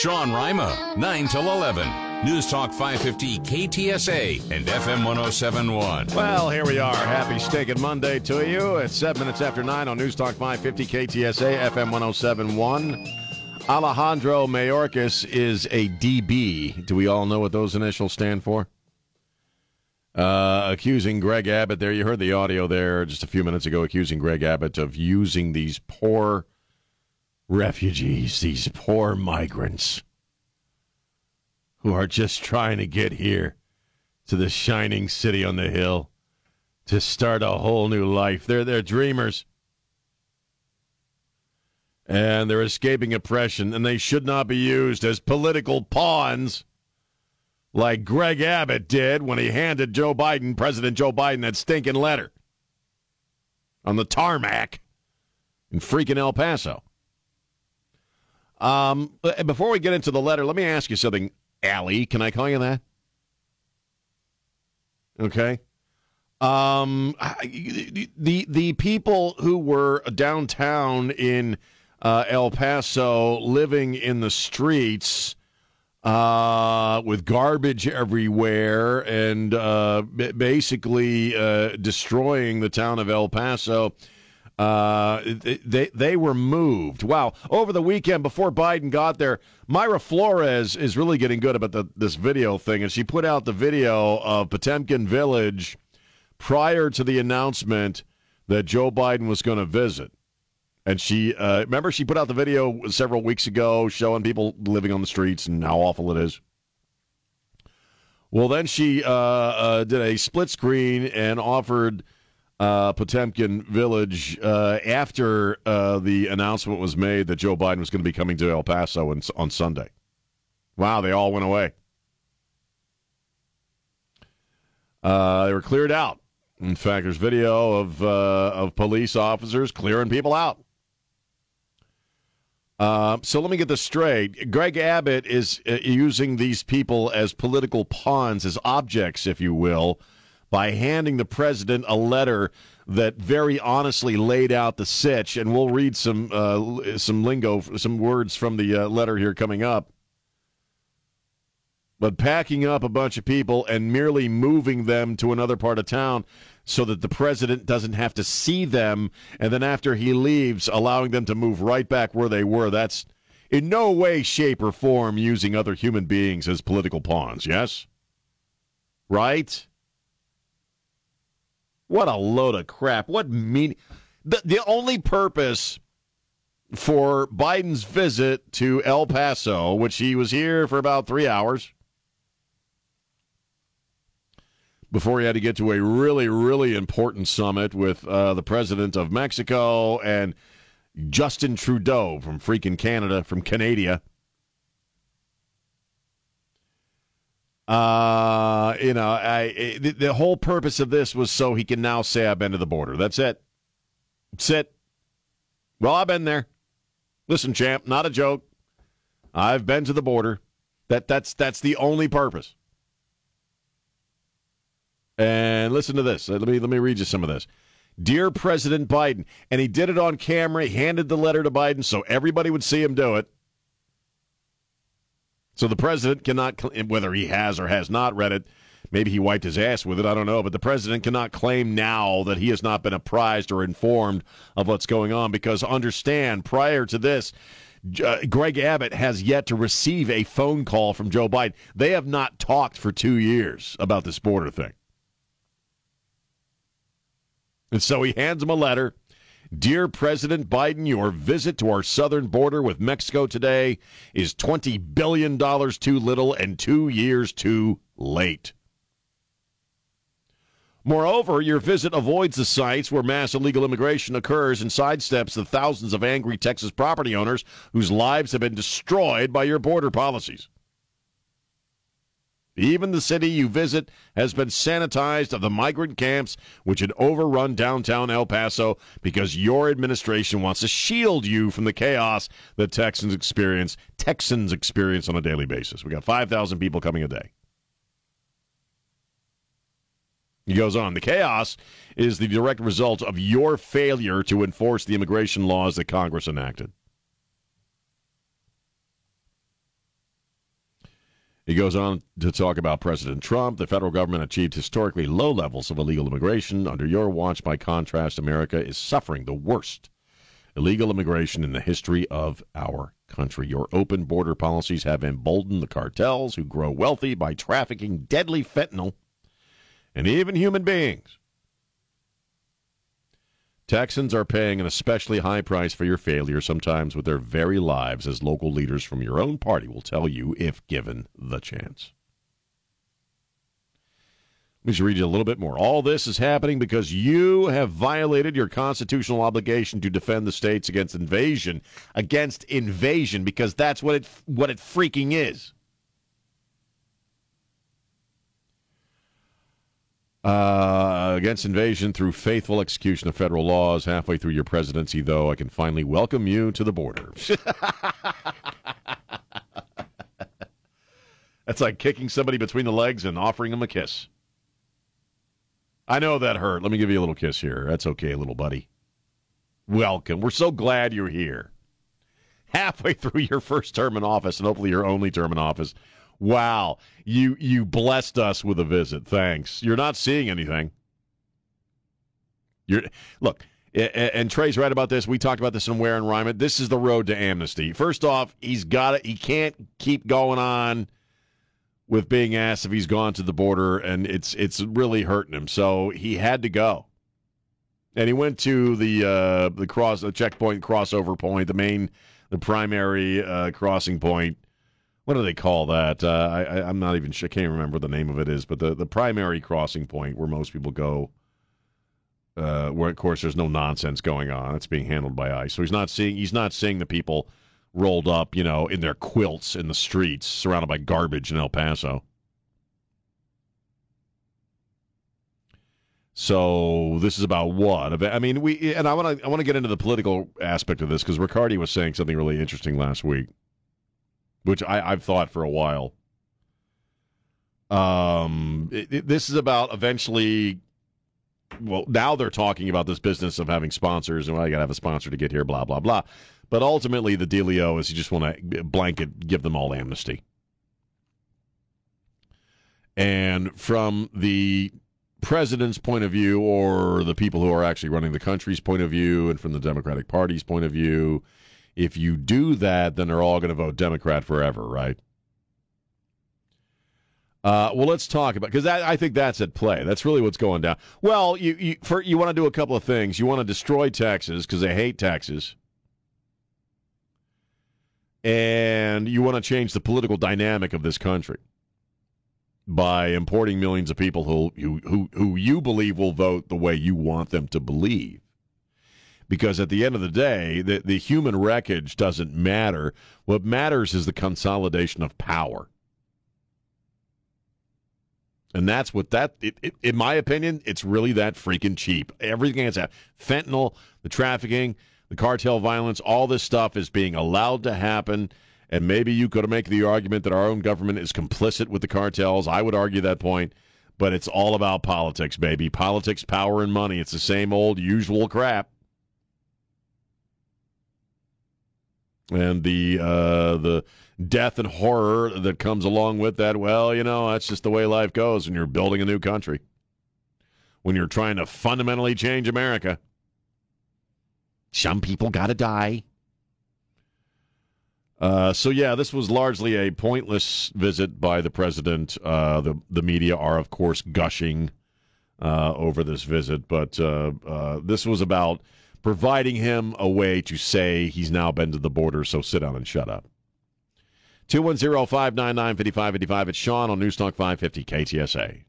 Sean Rima, 9 till 11. News Talk 550 KTSA and FM 1071. Well, here we are. Happy Stinking Monday to you. It's seven minutes after nine on News Talk 550 KTSA FM 1071. Alejandro Mayorkas is a DB. Do we all know what those initials stand for? Uh, accusing Greg Abbott there. You heard the audio there just a few minutes ago, accusing Greg Abbott of using these poor refugees, these poor migrants who are just trying to get here to the shining city on the hill to start a whole new life. They're they're dreamers. And they're escaping oppression, and they should not be used as political pawns like Greg Abbott did when he handed Joe Biden, President Joe Biden, that stinking letter on the tarmac in freaking El Paso. Um, before we get into the letter, let me ask you something, Allie. Can I call you that? Okay. Um, the the people who were downtown in uh, El Paso, living in the streets uh, with garbage everywhere and uh, basically uh, destroying the town of El Paso. Uh, they they were moved. Wow! Over the weekend, before Biden got there, Mayra Flores is really getting good about the, this video thing, and she put out the video of Potemkin Village prior to the announcement that Joe Biden was going to visit. And she, uh, remember, she put out the video several weeks ago showing people living on the streets and how awful it is. Well, then she uh, uh, did a split screen and offered uh, Potemkin Village uh, after uh, the announcement was made that Joe Biden was going to be coming to El Paso in, on Sunday. Wow, they all went away. Uh, they were cleared out. In fact, there's video of of police officers clearing people out. Uh, so let me get this straight. Greg Abbott is uh, using these people as political pawns, as objects, if you will, by handing the president a letter that very honestly laid out the sitch. And we'll read some uh, some lingo, some words from the uh, letter here coming up. But packing up a bunch of people and merely moving them to another part of town so that the president doesn't have to see them. And then after he leaves, allowing them to move right back where they were. That's in no way, shape, or form using other human beings as political pawns. Yes? Right? What a load of crap. What mean the the only purpose for Biden's visit to El Paso, which he was here for about 3 hours, before he had to get to a really, really important summit with uh, the president of Mexico and Justin Trudeau from freaking Canada, from Canada. Uh, you know, I, the, the whole purpose of this was so he can now say I've been to the border. That's it. That's it. Well, I've been there. Listen, champ, not a joke. I've been to the border. That that's that's the only purpose. And listen to this. Let me let me read you some of this. Dear President Biden, and he did it on camera. He handed the letter to Biden so everybody would see him do it. So the president cannot, whether he has or has not read it, maybe he wiped his ass with it. I don't know, but the president cannot claim now that he has not been apprised or informed of what's going on because understand, prior to this, uh, Greg Abbott has yet to receive a phone call from Joe Biden. They have not talked for two years about this border thing. And so he hands him a letter. Dear President Biden, your visit to our southern border with Mexico today is $20 billion too little and two years too late. Moreover, your visit avoids the sites where mass illegal immigration occurs and sidesteps the thousands of angry Texas property owners whose lives have been destroyed by your border policies. Even the city you visit has been sanitized of the migrant camps which had overrun downtown El Paso because your administration wants to shield you from the chaos that Texans experience, Texans experience on a daily basis. We got 5,000 people coming a day. He goes on, the chaos is the direct result of your failure to enforce the immigration laws that Congress enacted. He goes on to talk about President Trump. The federal government achieved historically low levels of illegal immigration. Under your watch, by contrast, America is suffering the worst illegal immigration in the history of our country. Your open border policies have emboldened the cartels who grow wealthy by trafficking deadly fentanyl and even human beings. Texans are paying an especially high price for your failure, sometimes with their very lives, as local leaders from your own party will tell you if given the chance. Let me just read you a little bit more. All this is happening because you have violated your constitutional obligation to defend the states against invasion. Against invasion, because that's what it what it freaking is. Uh, against invasion through faithful execution of federal laws. Halfway through your presidency, though, I can finally welcome you to the border. That's like kicking somebody between the legs and offering them a kiss. I know that hurt. Let me give you a little kiss here. That's okay, little buddy. Welcome. We're so glad you're here. Halfway through your first term in office, and hopefully your only term in office, Wow, you you blessed us with a visit. Thanks. You're not seeing anything. You're look, and Trey's right about this. We talked about this in Where and Rhyme. This is the road to amnesty. First off, he's got it. He can't keep going on with being asked if he's gone to the border, and it's it's really hurting him. So he had to go, and he went to the uh, the cross, the checkpoint crossover point, the main, the primary uh, crossing point what do they call that? Uh, I, am not even sure. I can't remember the name of it is, but the, the primary crossing point where most people go, uh, where of course there's no nonsense going on. It's being handled by ICE. So he's not seeing he's not seeing the people rolled up, you know, in their quilts in the streets, surrounded by garbage in El Paso. So this is about what? I mean, we and I want to I want to get into the political aspect of this because Riccardi was saying something really interesting last week which I, have thought for a while. Um, it, it, this is about eventually. Well, now they're talking about this business of having sponsors, and well, I got to have a sponsor to get here, blah blah blah. But ultimately, the dealio is you just want to blanket give them all amnesty. And from the president's point of view, or the people who are actually running the country's point of view, and from the Democratic Party's point of view, if you do that, then they're all going to vote Democrat forever, right? Uh, well, let's talk about because I think that's at play. That's really what's going down. Well, you you for, you want to do a couple of things. You want to destroy taxes because they hate taxes, and you want to change the political dynamic of this country by importing millions of people who who who you believe will vote the way you want them to believe because at the end of the day, the, the human wreckage doesn't matter. What matters is the consolidation of power. And that's what that, it, it, in my opinion, it's really that freaking cheap. Everything that's happened fentanyl, the trafficking, the cartel violence, all this stuff is being allowed to happen. And maybe you could make the argument that our own government is complicit with the cartels. I would argue that point. But it's all about politics, baby. Politics, power, and money. It's the same old usual crap. And the uh, the death and horror that comes along with that. Well, you know, that's just the way life goes when you're building a new country. When you're trying to fundamentally change America, some people got to die. Uh, so yeah, this was largely a pointless visit by the president. Uh, the the media are, of course, gushing uh, over this visit, but uh, uh, this was about providing him a way to say he's now been to the border, so sit down and shut up. 210 599 5555. It's Sean on Newstalk 550 KTSA.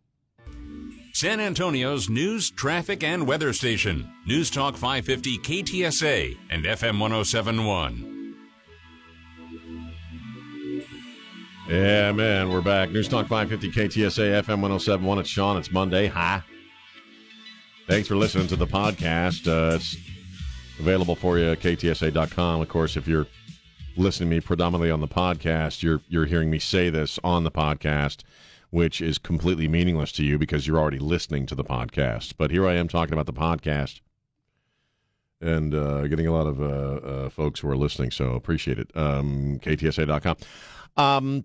San Antonio's news, traffic, and weather station. Newstalk 550 KTSA and FM 1071. Yeah, man, we're back. Newstalk 550 KTSA FM 1071. It's Sean. It's Monday. Hi. Thanks for listening to the podcast. Uh, it's available for you at ktsa.com. Of course, if you're listening to me predominantly on the podcast, you're you're hearing me say this on the podcast, which is completely meaningless to you because you're already listening to the podcast. But here I am talking about the podcast and uh, getting a lot of uh, uh, folks who are listening. So appreciate it. Um, KTSA.com. Um,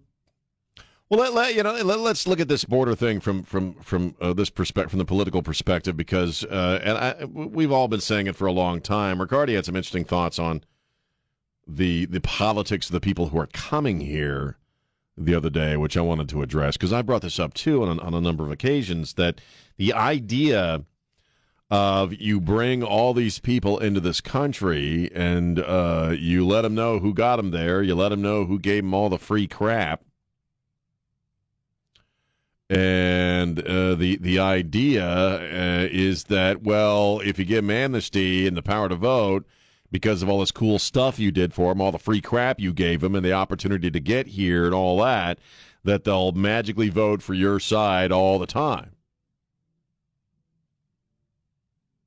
Well, let, let, you know, let, us look at this border thing from from from uh, this perspective, from the political perspective, because uh, and I, we've all been saying it for a long time. Riccardi had some interesting thoughts on the the politics of the people who are coming here the other day, which I wanted to address because I brought this up too on on a number of occasions. That the idea of you bring all these people into this country and uh, you let them know who got them there, you let them know who gave them all the free crap and uh, the the idea uh, is that well, if you give them amnesty and the power to vote because of all this cool stuff you did for them, all the free crap you gave them, and the opportunity to get here and all that, that they'll magically vote for your side all the time.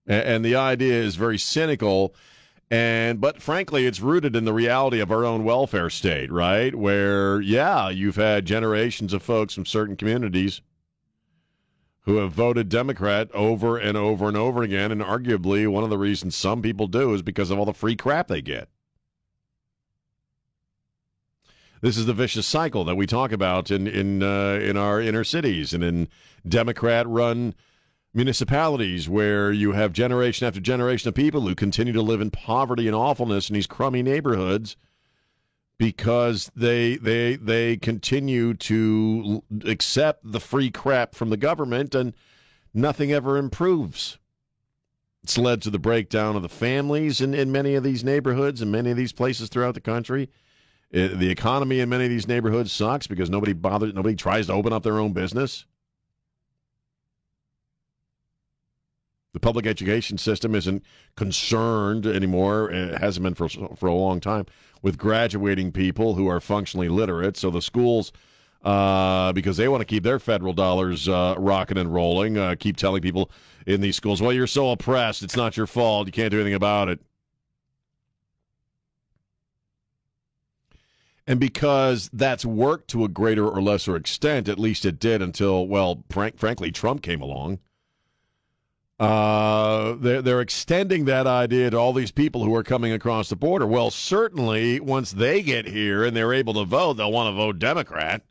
And, and the idea is very cynical and but frankly it's rooted in the reality of our own welfare state right? Where yeah you've had generations of folks from certain communities who have voted democrat over and over and over again. And arguably one of the reasons some people do is because of all the free crap they get. This is the vicious cycle that we talk about in in uh, in our inner cities and in democrat run municipalities where you have generation after generation of people who continue to live in poverty and awfulness in these crummy neighborhoods because they they they continue to accept the free crap from the government and nothing ever improves. It's led to the breakdown of the families in, in many of these neighborhoods and many of these places throughout the country. It, the economy in many of these neighborhoods sucks because nobody bothers, nobody tries to open up their own business. The public education system isn't concerned anymore. It hasn't been for for a long time with graduating people who are functionally literate. So the schools, uh, because they want to keep their federal dollars uh, rocking and rolling, uh, keep telling people in these schools, "Well, you're so oppressed. It's not your fault. You can't do anything about it." And because that's worked to a greater or lesser extent, at least it did until, well, frank, frankly, Trump came along uh, they're, they're extending that idea to all these people who are coming across the border. Well, certainly, once they get here and they're able to vote, they'll want to vote Democrat.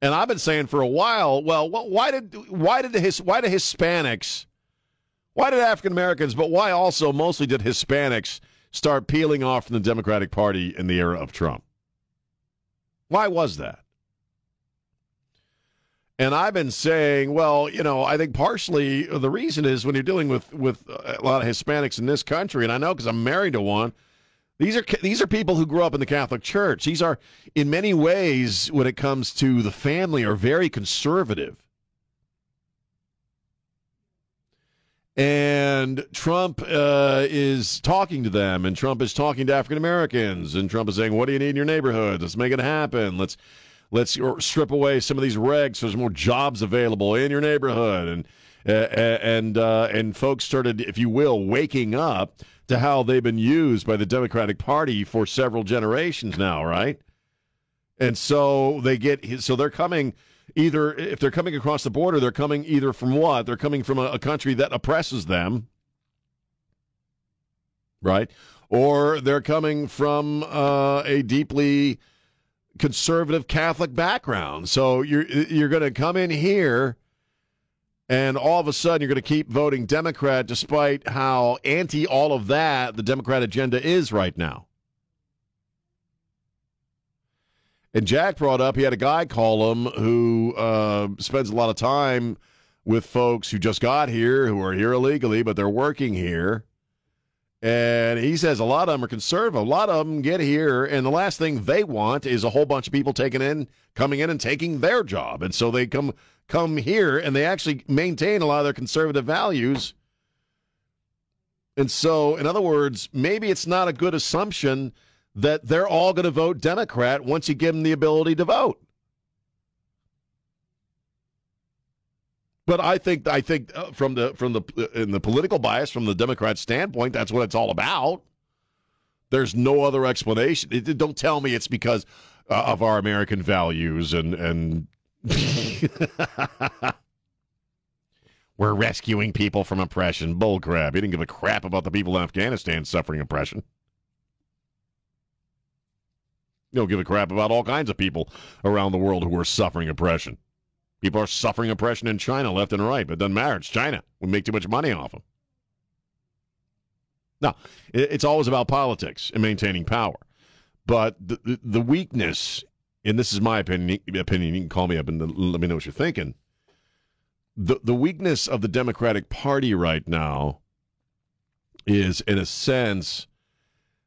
And I've been saying for a while, well, why did why did the why did Hispanics, why did African Americans, but why also mostly did Hispanics start peeling off from the Democratic Party in the era of Trump? Why was that? And I've been saying, well, you know, I think partially the reason is when you're dealing with with a lot of Hispanics in this country, and I know because I'm married to one. These are these are people who grew up in the Catholic Church. These are, in many ways, when it comes to the family, are very conservative. And Trump uh, is talking to them, and Trump is talking to African Americans, and Trump is saying, "What do you need in your neighborhood? Let's make it happen. Let's let's strip away some of these regs so there's more jobs available in your neighborhood. And and uh, and folks started if you will waking up to how they've been used by the Democratic Party for several generations now right? And so they get so they're coming either if they're coming across the border they're coming either from what? They're coming from a, a country that oppresses them. Right? Or they're coming from uh, a deeply conservative Catholic background. So you're you're going to come in here and all of a sudden you're going to keep voting Democrat despite how anti all of that the Democrat agenda is right now. And Jack brought up he had a guy call him who uh, spends a lot of time with folks who just got here, who are here illegally, but they're working here. And he says a lot of them are conservative. A lot of them get here, and the last thing they want is a whole bunch of people taking in, coming in and taking their job. And so they come come here, and they actually maintain a lot of their conservative values. And so, in other words, maybe it's not a good assumption that they're all going to vote Democrat once you give them the ability to vote. But I think I think uh, from the from the uh, in the political bias from the Democrat standpoint, that's what it's all about. There's no other explanation. It, don't tell me it's because uh, of our American values and and we're rescuing people from oppression. Bullcrap. He didn't give a crap about the people in Afghanistan suffering oppression. You don't give a crap about all kinds of people around the world who are suffering oppression. People are suffering oppression in China left and right, but it doesn't matter. It's China. We make too much money off them. Now, it's always about politics and maintaining power. But the, the, weakness, and this is my opinion, opinion, you can call me up and let me know what you're thinking. The, the weakness of the Democratic Party right now is, in a sense,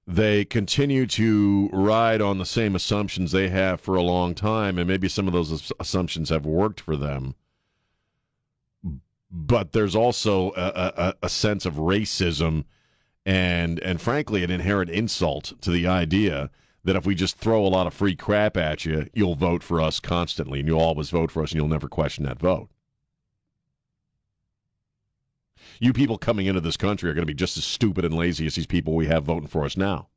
they continue to ride on the same assumptions they have for a long time, and maybe some of those assumptions have worked for them. But there's also a, a, a sense of racism and and frankly an inherent insult to the idea that if we just throw a lot of free crap at you, you'll vote for us constantly, and you'll always vote for us, and you'll never question that vote. You people coming into this country are going to be just as stupid and lazy as these people we have voting for us now.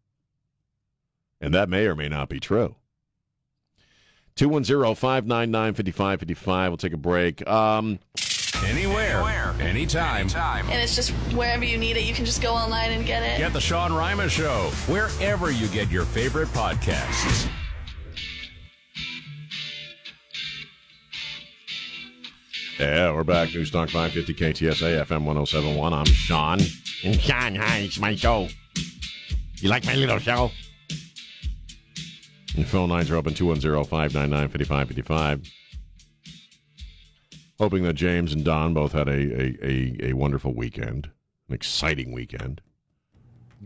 And that may or may not be true. 210 599 5555. We'll take a break. Um, Anywhere, Anywhere, anytime. anytime. And it's just wherever you need it, you can just go online and get it. Get the Sean Rima Show wherever you get your favorite podcasts. Yeah, we're back. Newstalk 550 KTSA FM 1071. I'm Sean. And Sean, hi, it's my show. You like my little show? And phone lines are open 210 599 5555. Hoping that James and Don both had a, a, a, a wonderful weekend, an exciting weekend.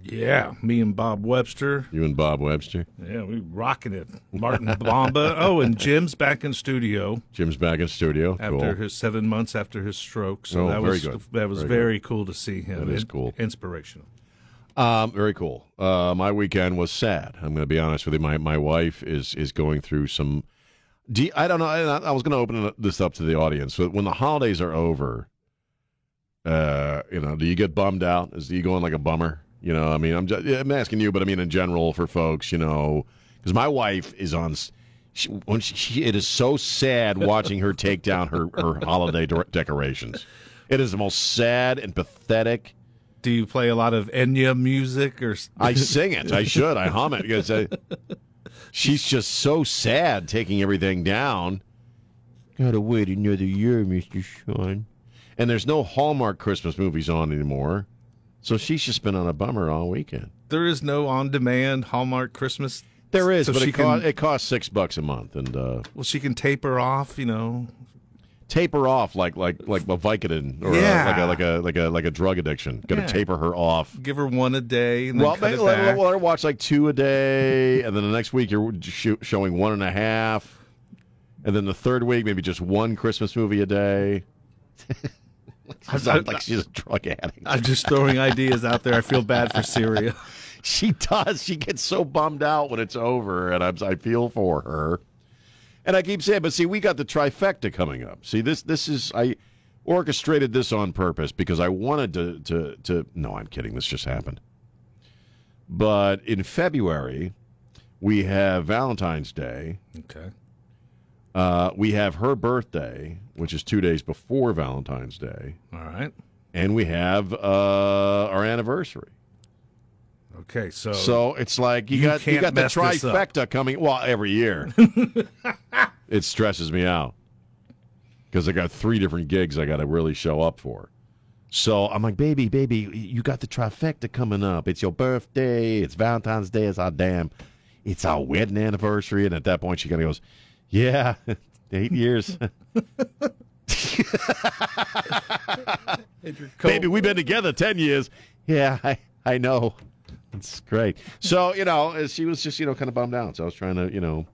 Yeah, me and Bob Webster. You and Bob Webster. Yeah, we rocking it. Martin Bomba. Oh, and Jim's back in studio. Jim's back in studio. After cool. his seven months after his stroke. So oh, that very was good. that was very, very cool to see him. That is cool. Inspirational. Um, very cool. Uh, my weekend was sad. I'm going to be honest with you. My my wife is is going through some. Do you, I don't know. I, I was going to open this up to the audience. So when the holidays are over, uh, you know, do you get bummed out? Is you going like a bummer? You know, I mean, I'm just, I'm asking you, but I mean in general for folks, you know, because my wife is on. She, when she, she, it is so sad watching her take down her her holiday de- decorations. It is the most sad and pathetic. Do you play a lot of Enya music or? I sing it. I should. I hum it because I, she's just so sad taking everything down. Gotta wait another year, Mister Sean. And there's no Hallmark Christmas movies on anymore. So she's just been on a bummer all weekend. There is no on-demand Hallmark Christmas. There is, so but she it, can, cost, it costs six bucks a month, and uh, well, she can taper off. You know, taper off like like like a Vicodin or Yeah. a, like a like a like a like a drug addiction. Got to Yeah. taper her off. give her one a day. And then Well, cut may- it let, back. let her watch like two a day, and then the next week you're sh- showing one and a half, and then the third week maybe just one Christmas movie a day. I- Sounds like she's a drug addict. I'm just throwing ideas out there. I feel bad for Syria. She does. She gets so bummed out when it's over, and I'm, I feel for her. And I keep saying, but see, we got the trifecta coming up. See, this this is I orchestrated this on purpose because I wanted to to to. No, I'm kidding. This just happened. But in February, we have Valentine's Day. Okay. Uh, we have her birthday, which is two days before Valentine's Day, All right. and we have uh, our anniversary. Okay. So. So it's like you, You got you got the mess this up. trifecta coming. Well, every year, it stresses me out because I got three different gigs I got to really show up for. So I'm like, baby, baby, you got the trifecta coming up. It's your birthday. It's Valentine's Day. It's our damn. It's our wedding anniversary. And at that point, she kind of goes, "Yeah, eight years, baby. We've been together ten years. Yeah, I I know." It's great. So, you know, she was just, you know, kind of bummed out. So I was trying to, you know,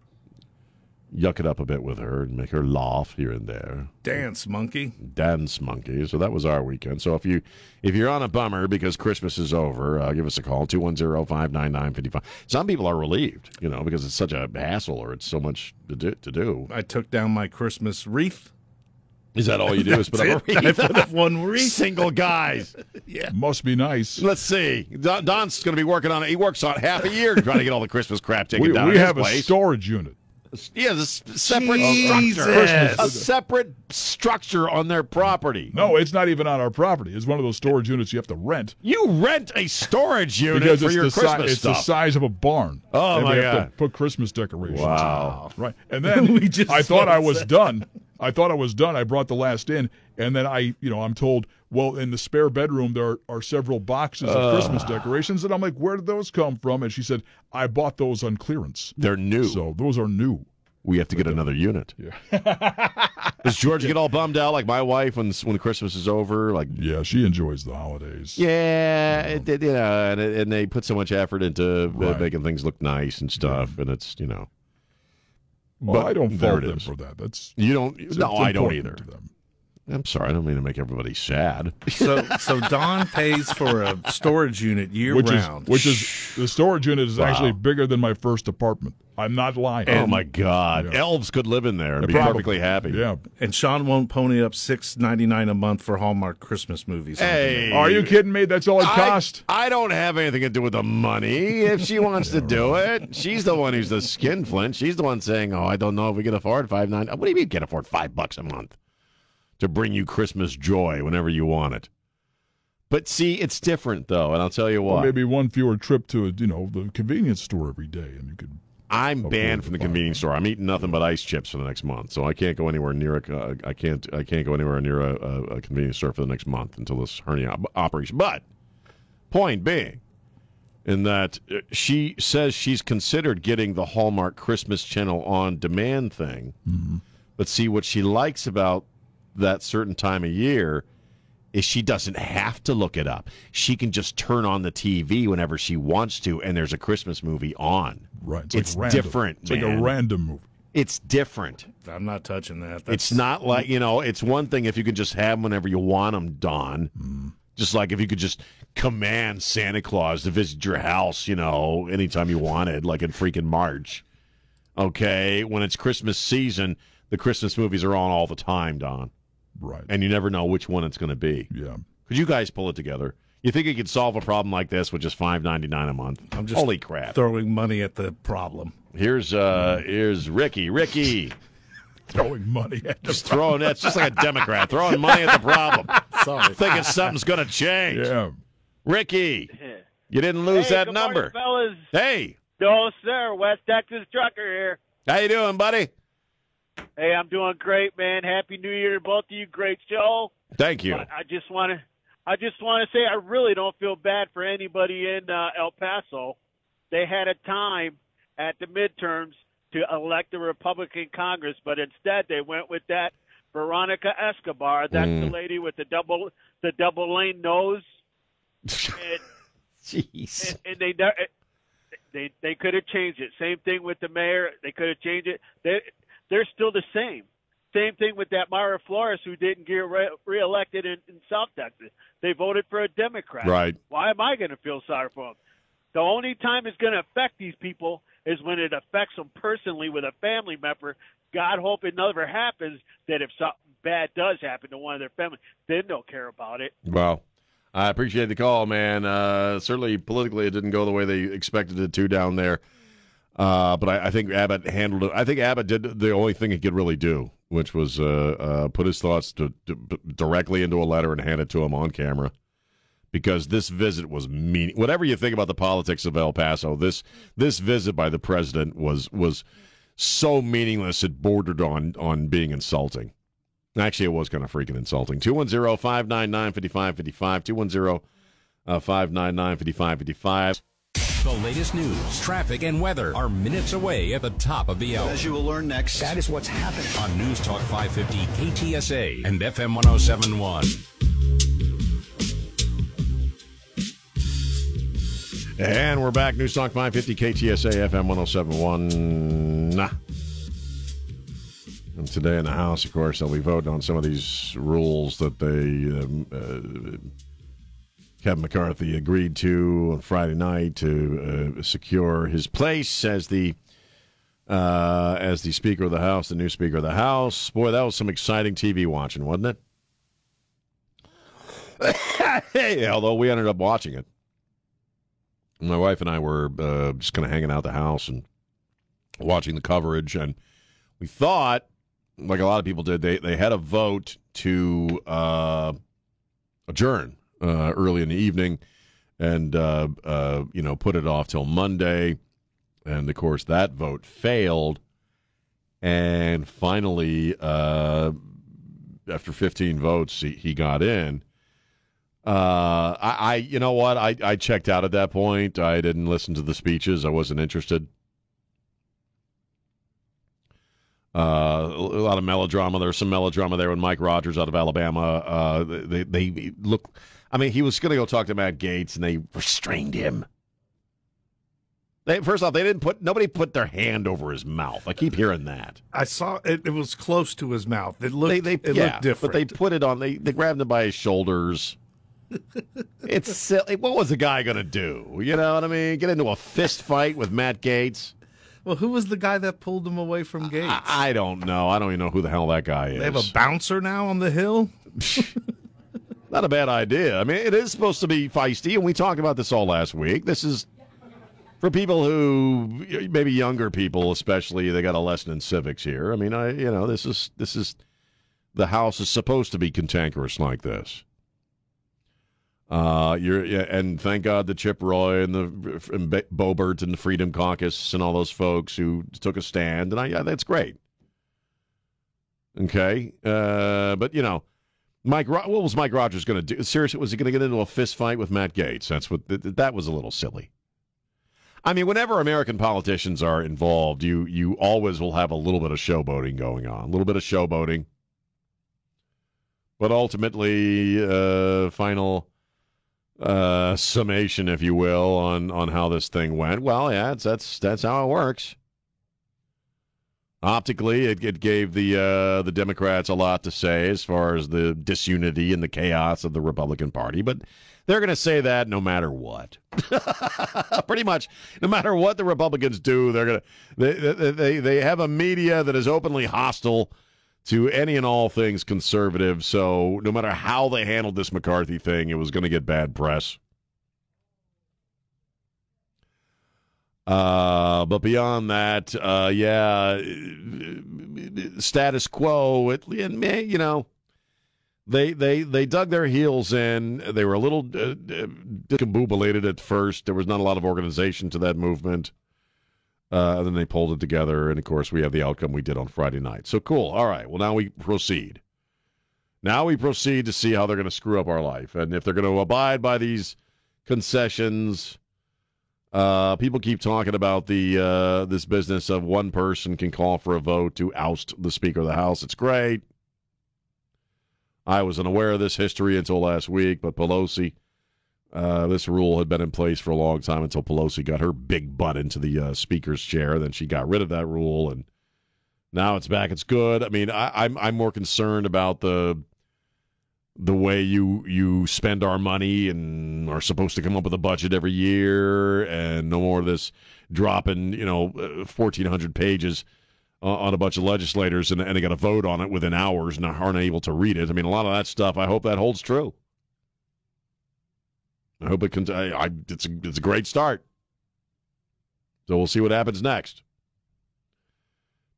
yuck it up a bit with her and make her laugh here and there. dance monkey. Dance monkey. So that was our weekend. So if you if you're on a bummer because Christmas is over, uh, give us a call 210-599-55. Some people are relieved, you know, because it's such a hassle or it's so much to do. To do. I took down my Christmas wreath. Is that all you do? Is put up a I wreath? put up one wreath. Single guys. Yeah. Must be nice. Let's see. Don, Don's going to be working on it. He works on it half a year trying to get all the Christmas crap taken We, down. we at his have a place. storage unit. Yeah, a s- separate Jesus. structure. A separate structure on their property. No, it's not even on our property. It's one of those storage units you have to rent You rent a storage unit because for your the si- Christmas it's the size of a barn. Oh, and my we have God. to put Christmas decorations. Wow. Right, and then We just I thought I was that. done. I thought I was done. I brought the last in, and then I, you know, I'm told, well, in the spare bedroom there are, are several boxes of Christmas decorations, and I'm like, where did those come from? And she said, I bought those on clearance. They're new. So those are new. we have to get another unit. Does George get all bummed out like my wife when when Christmas is over? Like, Yeah, she enjoys the holidays. yeah, it, it- you know, and, and they put so much effort into uh, Right. making things look nice and stuff, and it's you know, Well, But I don't fault them for that. That's you don't. no, I don't either. To them. I'm sorry, I don't mean to make everybody sad. So so Don pays for a storage unit year Which round. is which is the storage unit is actually bigger than my first apartment. I'm not lying. oh my God, Yeah. elves could live in there and be Probably. perfectly happy. Yeah. and Sean won't pony up six ninety nine a month for Hallmark Christmas movies. Hey, Are you kidding me? That's all it I, cost. I don't have anything to do with the money. If she wants to do it, she's the one who's the skin skinflint. She's the one saying, "Oh, I don't know if we can afford five nine. What do you mean can afford five bucks a month to bring you Christmas joy whenever you want it? But see, it's different though, and I'll tell you Or what. maybe one fewer trip to you know the convenience store every day, and you could. I'm banned from the convenience store. I'm eating nothing but ice chips for the next month, so I can't go anywhere near a. Uh, I can't. I can't go anywhere near a, a, a convenience store for the next month until this hernia op- operation. But point being, in that uh, she says she's considered getting the Hallmark Christmas Channel on demand thing, but see what she likes about that certain time of year is she doesn't have to look it up. She can just turn on the TV whenever she wants to, and there's a Christmas movie on. Right. It's, It's like random. different, It's like a random movie. It's different. I'm not touching that. That's, It's not like you know. It's one thing if you can just have them whenever you want them, Don. Mm. Just like if you could just command Santa Claus to visit your house, you know, anytime you wanted, like in freaking March. Okay, when it's Christmas season, the Christmas movies are on all the time, Don, Right. and you never know which one it's going to be. yeah. Could you guys pull it together? You think you could solve a problem like this with just five ninety nine a month? I'm just Holy crap! throwing money at the problem. Here's uh, here's Ricky. Ricky. Throwing money at the Just throwing that's just like a Democrat throwing money at the problem, Sorry. thinking something's going to change. Yeah. Ricky, you didn't lose hey, that good number. morning, fellas. Hey, No, sir. West Texas trucker here. how you doing, buddy? Hey, I'm doing great, man. Happy New Year to both of you. Great show. Thank you. But I just want to, I just want to say, I really don't feel bad for anybody in uh, El Paso. They had a time at the midterms to elect a Republican Congress, but instead they went with that Veronica Escobar. That's Mm. the lady with the double, the double lane nose. And, Jeez. and, and they they they could have changed it. Same thing with the mayor. They could have changed it. They they're still the same. Same thing with that Mayra Flores who didn't get re- reelected in, in South Texas. They voted for a Democrat. Right. Why am I going to feel sorry for them? The only time it's going to affect these people is when it affects them personally with a family member. God hope it never happens. That if something bad does happen to one of their family, then they'll care about it. Well, I appreciate the call, man. Uh, certainly, politically, it didn't go the way they expected it to down there. Uh, but I, I think Abbott handled it. I think Abbott did the only thing he could really do, which was uh, uh, put his thoughts to, to, directly into a letter and hand it to him on camera. Because this visit was mean. Whatever you think about the politics of El Paso, this this visit by the president was was so meaningless it bordered on on being insulting. Actually, it was kind of freaking insulting. 210 599 5555. 210 599 5555. The latest news, traffic, and weather are minutes away at the top of the hour. As you will learn next, That is what's happening. On News Talk 550 KTSA and FM 1071. And we're back. News Talk 550 KTSA FM 1071. Nah. And today in the House, of course, they'll be voting on some of these rules that they um, uh, Kevin McCarthy agreed to on Friday night to uh, secure his place as the uh, as the Speaker of the House, the new Speaker of the House. Boy, that was some exciting TV watching, wasn't it? hey, although we ended up watching it. My wife and I were uh, just kind of hanging out the house, and watching the coverage, and we thought, like a lot of people did, they they had a vote to uh, adjourn uh, early in the evening, and uh, uh, you know put it off till Monday, and of course that vote failed, and finally, uh, after 15 votes, he, he got in. Uh, I, I, you know what? I, I checked out at that point. I didn't listen to the speeches. I wasn't interested. Uh, a lot of melodrama. There was some melodrama there when Mike Rogers out of Alabama. Uh, they they look. I mean, he was going to go talk to Matt Gaetz, and they restrained him. They, first off, they didn't put nobody put their hand over his mouth. I keep hearing that. I saw it. It was close to his mouth. It looked. They, they it yeah, looked different. but they put it on. They they grabbed him by his shoulders. it's silly. What was the guy going to do? You know what I mean? Get into a fist fight with Matt Gaetz? well, who was the guy that pulled him away from Gaetz? I, I don't know. I don't even know who the hell that guy is. they have a bouncer now on the hill. Not a bad idea. I mean, it is supposed to be feisty, and we talked about this all last week. This is for people who maybe younger people, especially. They got a lesson in civics here. I mean, I you know this is this is the house is supposed to be cantankerous like this. Uh, you're and thank God the Chip Roy and the and Boebert and the Freedom Caucus and all those folks who took a stand, and I yeah, that's great. Okay, uh, but you know, Mike, what was Mike Rogers going to do? Seriously, was he going to get into a fist fight with Matt Gaetz? That's what that was a little silly. I mean, whenever American politicians are involved, you you always will have a little bit of showboating going on, a little bit of showboating. But ultimately, uh, final uh, summation, if you will, on on how this thing went. Well, yeah, that's that's how it works. Optically, it, it gave the uh, the Democrats a lot to say as far as the disunity and the chaos of the Republican Party, but they're going to say that no matter what. Pretty much, no matter what the Republicans do, they're going to they, they they have a media that is openly hostile to any and all things conservative. So no matter how they handled this McCarthy thing, it was going to get bad press. Uh, but beyond that, uh, yeah, status quo. It, you know, they they they dug their heels in. They were a little uh, discombobulated at first. There was not a lot of organization to that movement. Uh, and then they pulled it together, and of course, we have the outcome we did on Friday night. So cool. All right. Well, now we proceed. Now we proceed to see how they're going to screw up our life, and if they're going to abide by these concessions. Uh, people keep talking about the uh, this business of one person can call for a vote to oust the Speaker of the House. It's great. I was unaware of this history until last week, but Pelosi uh, this rule had been in place for a long time until Pelosi got her big butt into the uh, speaker's chair. Then she got rid of that rule, and now it's back. It's good. I mean, I, I'm I'm more concerned about the the way you you spend our money and are supposed to come up with a budget every year, and no more of this dropping you know 1,400 pages on a bunch of legislators, and, and they got to vote on it within hours and aren't able to read it. I mean, a lot of that stuff. I hope that holds true. I hope it can. I, I, it's a, it's a great start. So we'll see what happens next.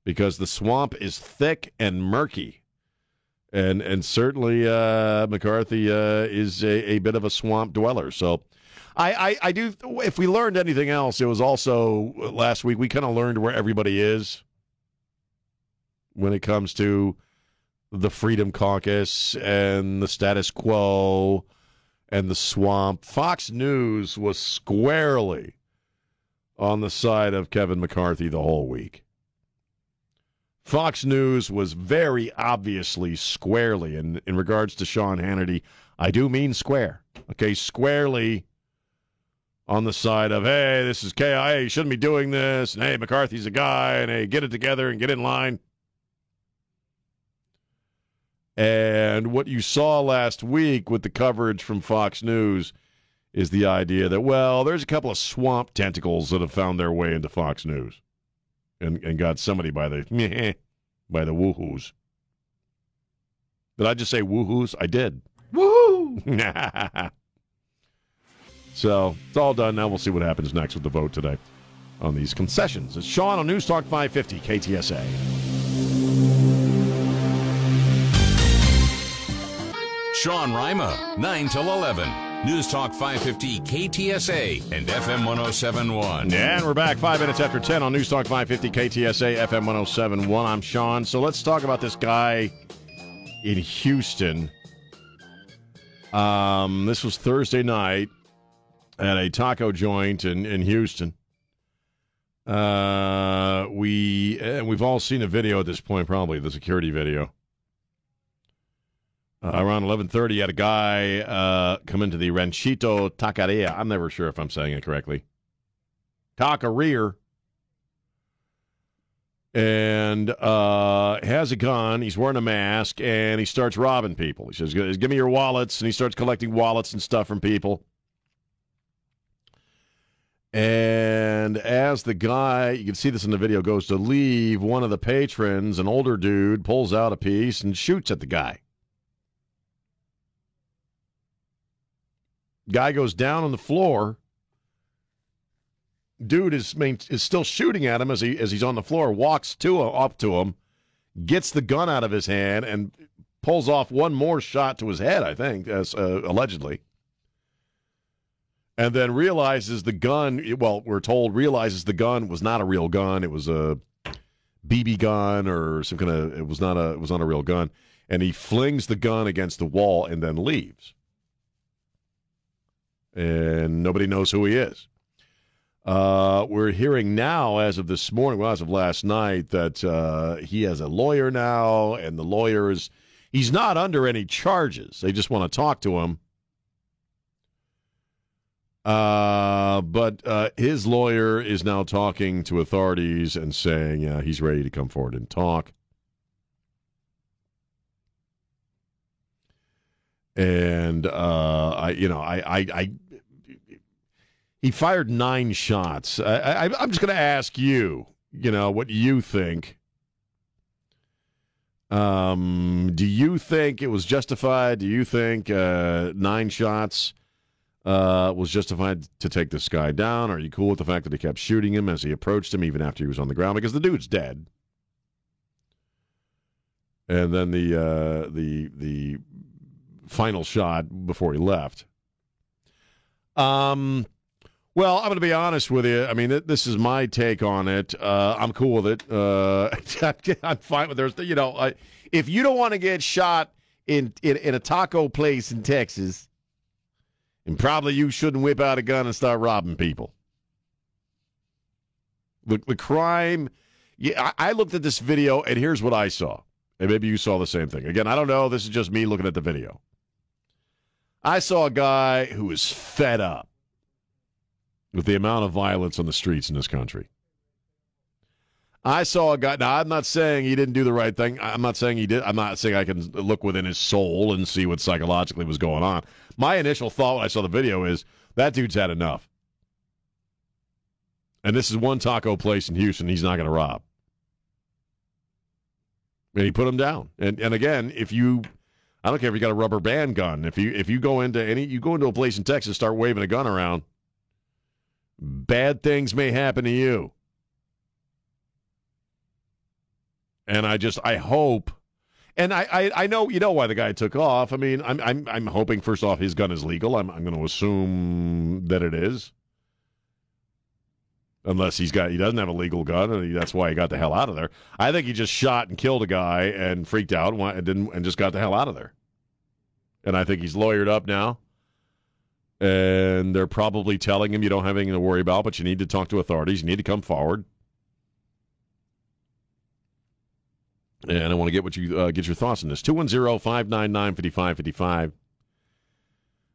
Because the swamp is thick and murky, and and certainly uh, McCarthy uh, is a, a, bit of a swamp dweller. So. I, I, I do. If we learned anything else, it was also last week. We kind of learned where everybody is when it comes to the Freedom Caucus and the status quo and the swamp. Fox News was squarely on the side of Kevin McCarthy the whole week. Fox News was very obviously squarely, in, in regards to Sean Hannity, I do mean square, okay, squarely on the side of, hey, this is KIA, you shouldn't be doing this, and hey, McCarthy's a guy, and hey, get it together and get in line. And what you saw last week with the coverage from Fox News is the idea that, well, there's a couple of swamp tentacles that have found their way into Fox News and, and got somebody by the by the woohoos. Did I just say woohoos? I did. Woohoo! so it's all done now. We'll see what happens next with the vote today. on these concessions. It's Sean on News Talk 550 KTSA. Sean Rima, 9 till 11. News Talk 550 KTSA and FM 1071. And we're back five minutes after 10 on News Talk 550 KTSA FM 1071. I'm Sean. So let's talk about this guy in Houston. Um, this was Thursday night at a taco joint in, in Houston. Uh, we and we've all seen a video at this point, probably the security video. Uh, around eleven thirty, had a guy uh, come into the Ranchito Taqueria. I'm never sure if I'm saying it correctly. Taqueria, and uh, has a gun. He's wearing a mask, and he starts robbing people. He says, "Give me your wallets," and he starts collecting wallets and stuff from people. And as the guy, you can see this in the video, goes to leave, one of the patrons, an older dude, pulls out a piece and shoots at the guy. Guy goes down on the floor. Dude is is still shooting at him as he as he's on the floor. Walks to up to him, gets the gun out of his hand, and pulls off one more shot to his head. I think, as uh, allegedly and then realizes the gun well we're told realizes the gun was not a real gun it was a bb gun or some kind of it was not a it was not a real gun and he flings the gun against the wall and then leaves and nobody knows who he is. Uh, we're hearing now as of this morning well as of last night that uh, he has a lawyer now and the lawyer is he's not under any charges. They just want to talk to him. Uh, but uh, his lawyer is now talking to authorities and saying he's ready to come forward and talk. And uh, I, you know, I, I, I, he fired nine shots. I, I, I'm just going to ask you, you know, what you think. Um, do you think it was justified? Do you think uh, nine shots? uh, was justified to take this guy down? Are you cool with the fact that he kept shooting him as he approached him, even after he was on the ground? Because the dude's dead. And then the uh, the the final shot before he left. Um, well, I'm going to be honest with you. I mean, this is my take on it. Uh, I'm cool with it. Uh, I'm fine with there's you know, uh, if you don't want to get shot in, in in a taco place in Texas and probably you shouldn't whip out a gun and start robbing people. The, the crime, yeah, I, I looked at this video and here's what I saw. And maybe you saw the same thing. Again, I don't know. This is just me looking at the video. I saw a guy who was fed up with the amount of violence on the streets in this country. I saw a guy. Now, I'm not saying he didn't do the right thing. I'm not saying he did. I'm not saying I can look within his soul and see what psychologically was going on. My initial thought when I saw the video is that dude's had enough. And this is one taco place in Houston he's not going to rob. And he put him down. And and again, if you I don't care if you got a rubber band gun. If you if you go into any you go into a place in Texas, start waving a gun around, bad things may happen to you. And I just I hope and I, I, I, know you know why the guy took off. I mean, I'm I'm I'm hoping first off his gun is legal. I'm I'm going to assume that it is, unless he's got he doesn't have a legal gun, and he, that's why he got the hell out of there. I think he just shot and killed a guy and freaked out and, and didn't and just got the hell out of there. And I think he's lawyered up now, and they're probably telling him you don't have anything to worry about, but you need to talk to authorities. You need to come forward. And I want to get what you uh, get your thoughts on this. 210 599 5555.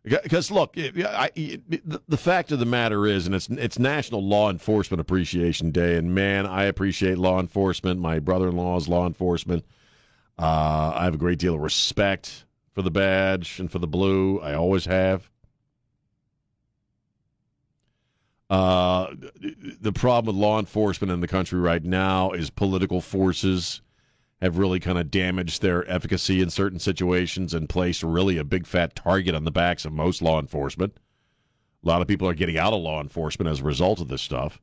Because look, I, the, fact of the matter is, and it's it's National Law Enforcement Appreciation Day, and man, I appreciate law enforcement. My brother-in-law is law enforcement. Uh, I have a great deal of respect for the badge and for the blue. I always have. Uh, the problem with law enforcement in the country right now is political forces have really kind of damaged their efficacy in certain situations and placed really a big fat target on the backs of most law enforcement. A lot of people are getting out of law enforcement as a result of this stuff.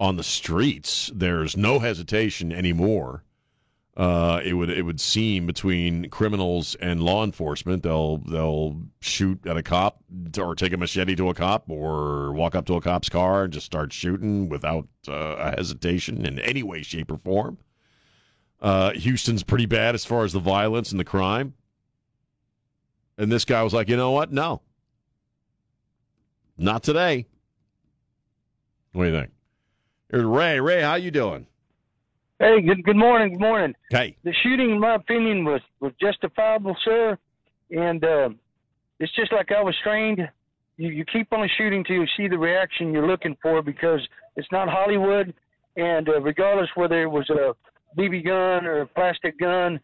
on the streets. There's no hesitation anymore. Uh, it would it would seem between criminals and law enforcement. They'll they'll shoot at a cop or take a machete to a cop or walk up to a cop's car and just start shooting without uh, a hesitation in any way, shape, or form. Uh, Houston's pretty bad as far as the violence and the crime. And this guy was like, you know what? No, not today. What do you think? Here's Ray. Ray, how you doing? Hey, good good morning. Good morning. Hey, The shooting, in my opinion, was was justifiable, sir. And uh, it's just like I was trained. You you keep on shooting till you see the reaction you're looking for because it's not Hollywood. And uh, regardless whether it was a BB gun or a plastic gun,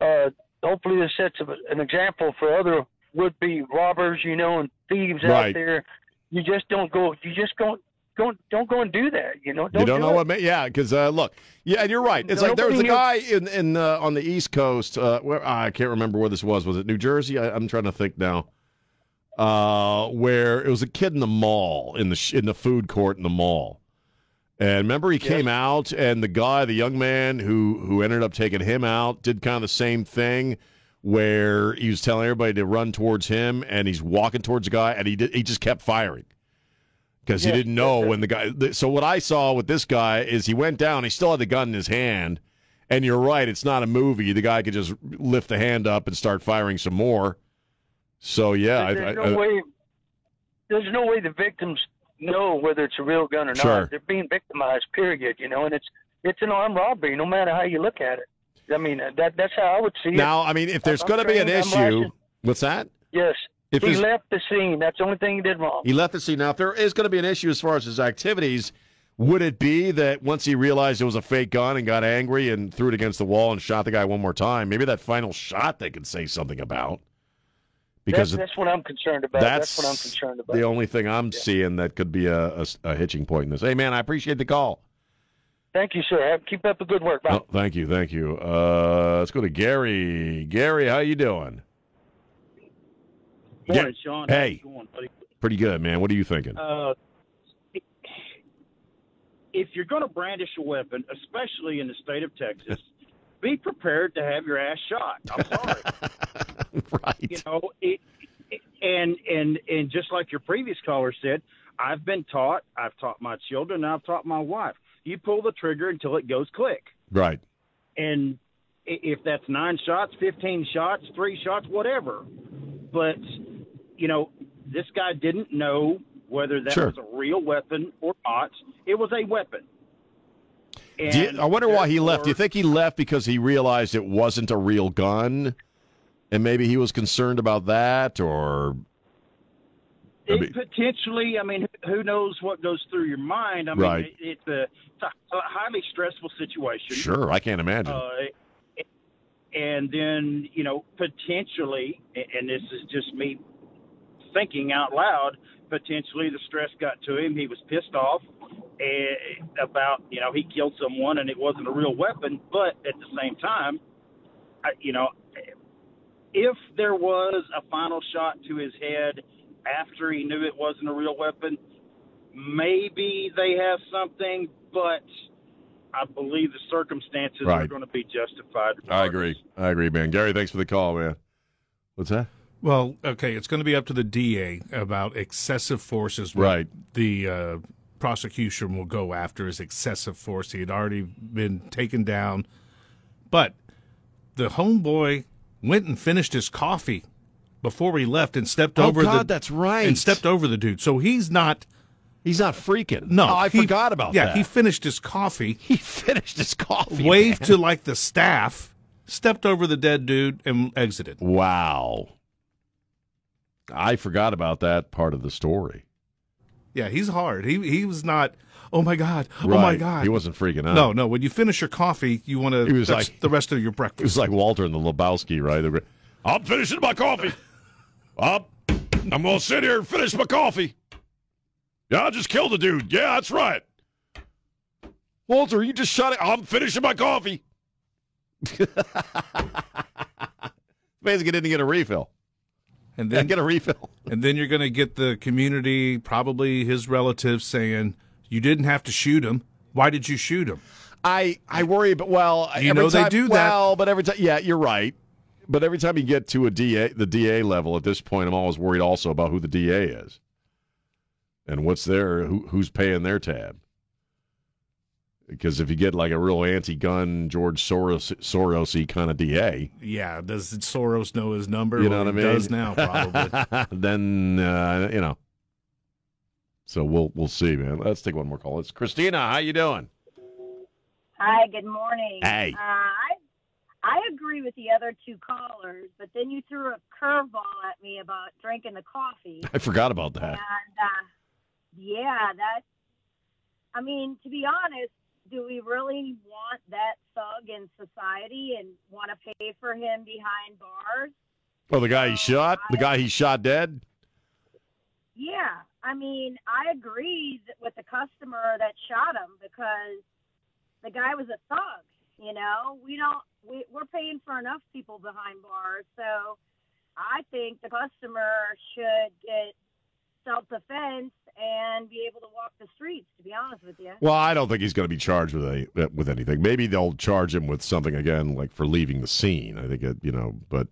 uh, hopefully this sets an example for other would-be robbers, you know, and thieves Right. out there. You just don't go. You just don't don't Don't go and do that. You know. Don't you don't do know it. what? Ma- yeah, because uh, look, yeah, and you're right. It's like there was a guy in in uh, on the East Coast. Uh, where I can't remember where this was. Was it New Jersey? I, I'm trying to think now. Uh, where it was a kid in the mall in the sh- in the food court in the mall. And remember, he came out, and the guy, the young man who who ended up taking him out, did kind of the same thing, where he was telling everybody to run towards him, and he's walking towards the guy, and he did, he just kept firing because he didn't know sir. when the guy. So what I saw with this guy is he went down, he still had the gun in his hand, and you're right, it's not a movie. The guy could just lift the hand up and start firing some more. So yeah, there's I- no I- way. There's no way the victims know whether it's a real gun or Sure. not. They're being victimized. Period. You know, and it's it's an armed robbery, no matter how you look at it. I mean, uh, that that's how I would see it. now I mean, if there's going to be an I'm issue, licensed. what's that? Yes. If he left the scene. That's the only thing he did wrong. He left the scene. Now, if there is going to be an issue as far as his activities, would it be that once he realized it was a fake gun and got angry and threw it against the wall and shot the guy one more time, maybe that final shot they could say something about? Because that's, that's what I'm concerned about. that's, That's, what I'm concerned about. the only thing I'm seeing that could be a, a, a hitching point in this. Hey, man, I appreciate the call. Thank you, sir. Have, keep up the good work. Bye. Oh, thank you, thank you. Uh, let's go to Gary. Gary, how you doing? Morning, Yeah. Sean. Hey. How's going, buddy? Pretty good, man. What are you thinking? Uh, if you're going to brandish a weapon, especially in the state of Texas, be prepared to have your ass shot. I'm sorry. right. you know, it, it- and and and just like your previous caller said, I've been taught. I've taught my children. I've taught my wife. You pull the trigger until it goes click. Right. and if that's nine shots, fifteen shots, three shots, whatever. But you know, this guy didn't know whether that Sure. was a real weapon or not. It was a weapon. You- I wonder why he left. Do you think he left because he realized it wasn't a real gun, and maybe he was concerned about that, or I It mean- potentially, I mean, who knows what goes through your mind? I mean, Right. it, it's, a, it's a highly stressful situation. sure, I can't imagine. Uh, and then, you know, potentially, and this is just me thinking out loud, potentially the stress got to him. He was pissed off eh, about, you know, he killed someone and it wasn't a real weapon. But at the same time, I, you know, if there was a final shot to his head after he knew it wasn't a real weapon, maybe they have something, but I believe the circumstances are going to be justified. I agree. I agree, man. Gary, thanks for the call, man. What's that? Well, okay, it's going to be up to the DA about excessive force is Right. the uh, prosecution will go after is excessive force. He had already been taken down, but the homeboy went and finished his coffee before he left and stepped Oh, over the God, that's right. and stepped over the dude. So he's not. He's not freaking. No, Oh, I he- forgot about yeah, that. Yeah, he finished his coffee, He finished his coffee. waved man. to like the staff, stepped over the dead dude, and exited. Wow. I forgot about that part of the story. Yeah, he's hard. He he was not. Oh my god! Oh my god! He wasn't freaking out. No, no. When you finish your coffee, you want to. He was like- the rest of your breakfast. It was like Walter and the Lebowski, right? I'm finishing my coffee. I'm going to sit here and finish my coffee. Yeah, I just killed a dude. Yeah, that's right. Walter, you just shot it. I'm finishing my coffee. Basically, didn't get a refill. and then get a refill. and then you're going to get the community, probably his relatives, saying you didn't have to shoot him. Why did you shoot him? I I worry, but well, You know they time- do that. Well, but every time, yeah, you're right. But every time you get to a DA, the DA level at this point, I'm always worried also about who the DA is and what's their who, who's paying their tab. Because if you get like a real anti-gun George Soros Sorosy kind of DA, Yeah, does Soros know his number? you know Well, what I mean? Does now probably. then uh, you know. So we'll we'll see, man. Let's take one more call. It's Christina. How you doing? Hi, good morning. Hey. Uh, I I agree with the other two callers, but then you threw a curveball at me about drinking the coffee. I forgot about that. And uh, yeah, that. I mean, to be honest, do we really want that thug in society and want to pay for him behind bars? Oh, the guy he shot, the guy he shot dead. Yeah, I mean, I agree with the customer that shot him because the guy was a thug. You know, we don't we, we're paying for enough people behind bars, so I think the customer should get self defense and be able to walk the streets. To be honest with you. Well, I don't think he's going to be charged with a with anything. Maybe they'll charge him with something again, like for leaving the scene. I think it, you know, but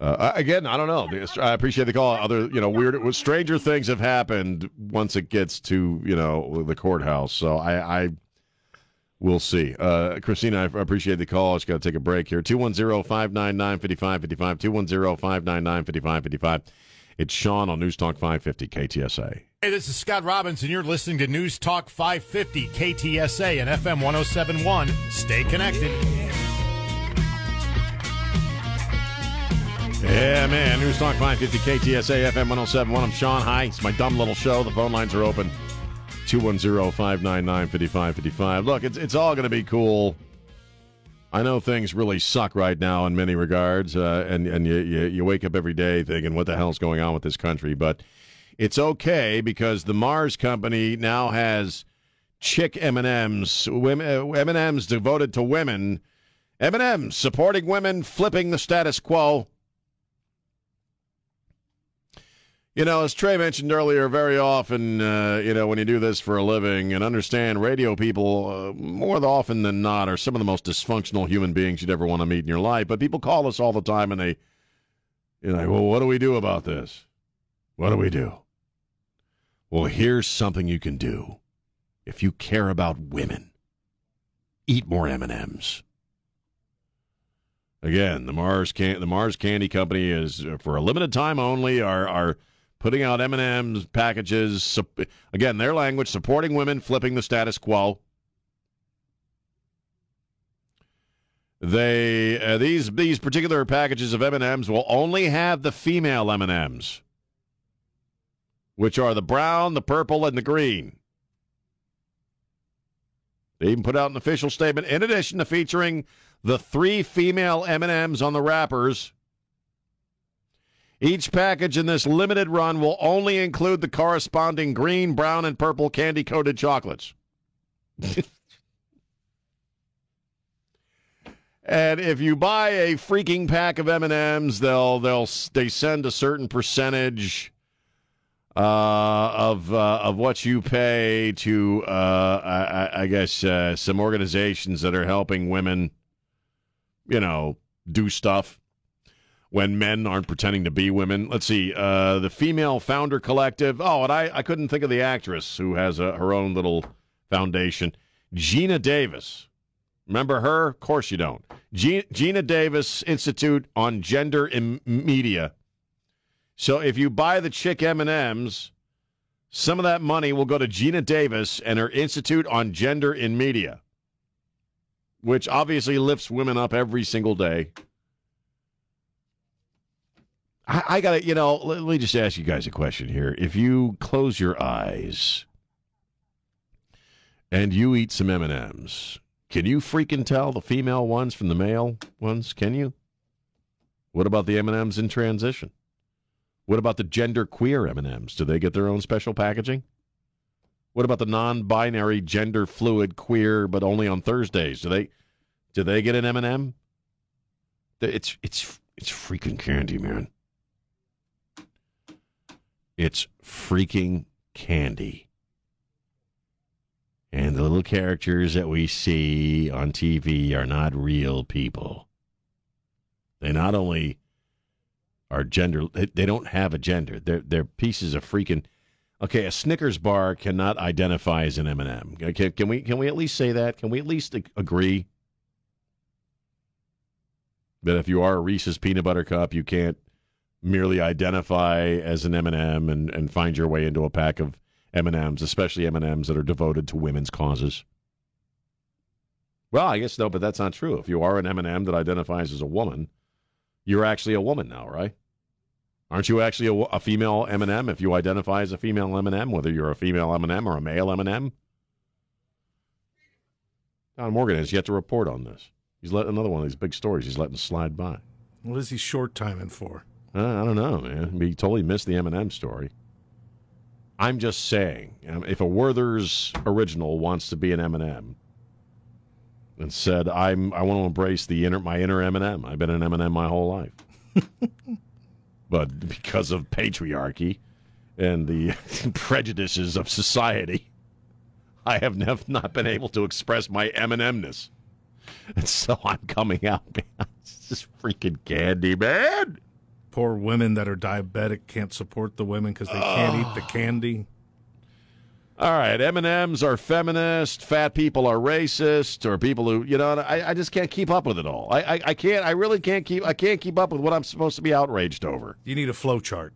uh, again, I don't know. I appreciate the call. Other, you know, weird, stranger things have happened once it gets to you know the courthouse. So I, I we'll see. Uh, Christina, I appreciate the call. I just got to take a break here. 210-599-5555, 210-599-5555. It's Sean on News Talk 550 KTSA. Hey, this is Scott Robbins, and you're listening to News Talk 550 KTSA and FM 1071. Stay connected. Yeah, man. News Talk 550 KTSA FM 1071. I'm Sean. Hi. It's my dumb little show. The phone lines are open. 210 599 5555. Look, it's, it's all going to be cool. I know things really suck right now in many regards, uh, and, and you, you, you wake up every day thinking, what the hell's going on with this country? But it's okay because the Mars company now has chick M&Ms, women, uh, M&Ms devoted to women. M&Ms supporting women, flipping the status quo. You know, as Trey mentioned earlier, very often, uh, you know, when you do this for a living and understand radio people, uh, more often than not, are some of the most dysfunctional human beings you'd ever want to meet in your life. But people call us all the time and they, you know, well, what do we do about this? What do we do? Well, here's something you can do. If you care about women, eat more M&Ms. Again, the Mars can the Mars Candy Company is uh, for a limited time only are are putting out M&Ms packages. Again, their language supporting women, flipping the status quo. They uh, these these particular packages of M&Ms will only have the female M&Ms, which are the brown, the purple, and the green. They even put out an official statement in addition to featuring the three female M&Ms on the wrappers. Each package in this limited run will only include the corresponding green, brown, and purple candy-coated chocolates. and if you buy a freaking pack of M&Ms, they'll they'll they send a certain percentage uh, of uh, of what you pay to uh, I, I guess uh, some organizations that are helping women, you know, do stuff when men aren't pretending to be women. Let's see, uh, the Female Founder Collective. Oh, and I, I couldn't think of the actress who has a, her own little foundation, Geena Davis. Remember her? Of course you don't. G- Geena Davis Institute on Gender in Media. So if you buy the chick M&Ms, some of that money will go to Geena Davis and her Institute on Gender in Media, which obviously lifts women up every single day. I, I got to, you know, let, let me just ask you guys a question here. If you close your eyes and you eat some M&Ms, can you freaking tell the female ones from the male ones? Can you? What about the M&Ms in transition? What about the gender queer M&Ms? Do they get their own special packaging? What about the non-binary gender fluid queer but only on Thursdays? Do they do they get an M&M? It's it's it's freaking candy, man. It's freaking candy. And the little characters that we see on TV are not real people. They not only are gender, they, don't have a gender. They're they're pieces of freaking. Okay, a Snickers bar cannot identify as an M&M. Okay, can we can we at least say that? Can we at least agree that if you are a Reese's peanut butter cup, you can't merely identify as an M&M and and find your way into a pack of M&Ms, especially M&Ms that are devoted to women's causes. Well, I guess no, but that's not true. If you are an M&M that identifies as a woman, you're actually a woman now, right? Aren't you actually a, a female M&M if you identify as a female M&M, whether you're a female M&M or a male M&M? Don Morgan has yet to report on this. He's let another one of these big stories he's letting slide by. What is he short timing for? Uh, I don't know, man. He totally missed the M&M story. I'm just saying, um, if a Werther's original wants to be an M&M and said, "I'm I want to embrace the inner my inner M&M. I've been an M&M my whole life." but because of patriarchy and the prejudices of society, I have nev- not been able to express my M&Mness. And so I'm coming out, man. It's just freaking candy, man. Poor women that are diabetic can't support the women because they can't eat the candy. All right, M and M's are feminist. Fat people are racist, or people who you know. I, I just can't keep up with it all. I, I I can't. I really can't keep. I can't keep up with what I'm supposed to be outraged over. You need a flow chart.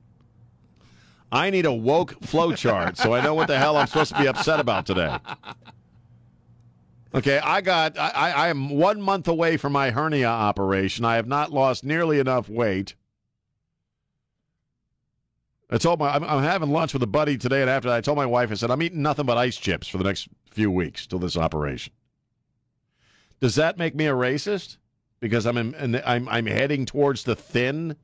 I need a woke flow chart so I know what the hell I'm supposed to be upset about today. Okay, I got. I, I I am one month away from my hernia operation. I have not lost nearly enough weight. I told my I'm, I'm having lunch with a buddy today, and after that, I told my wife, I said I'm eating nothing but ice chips for the next few weeks till this operation. Does that make me a racist? Because I'm in, I'm I'm heading towards the thin.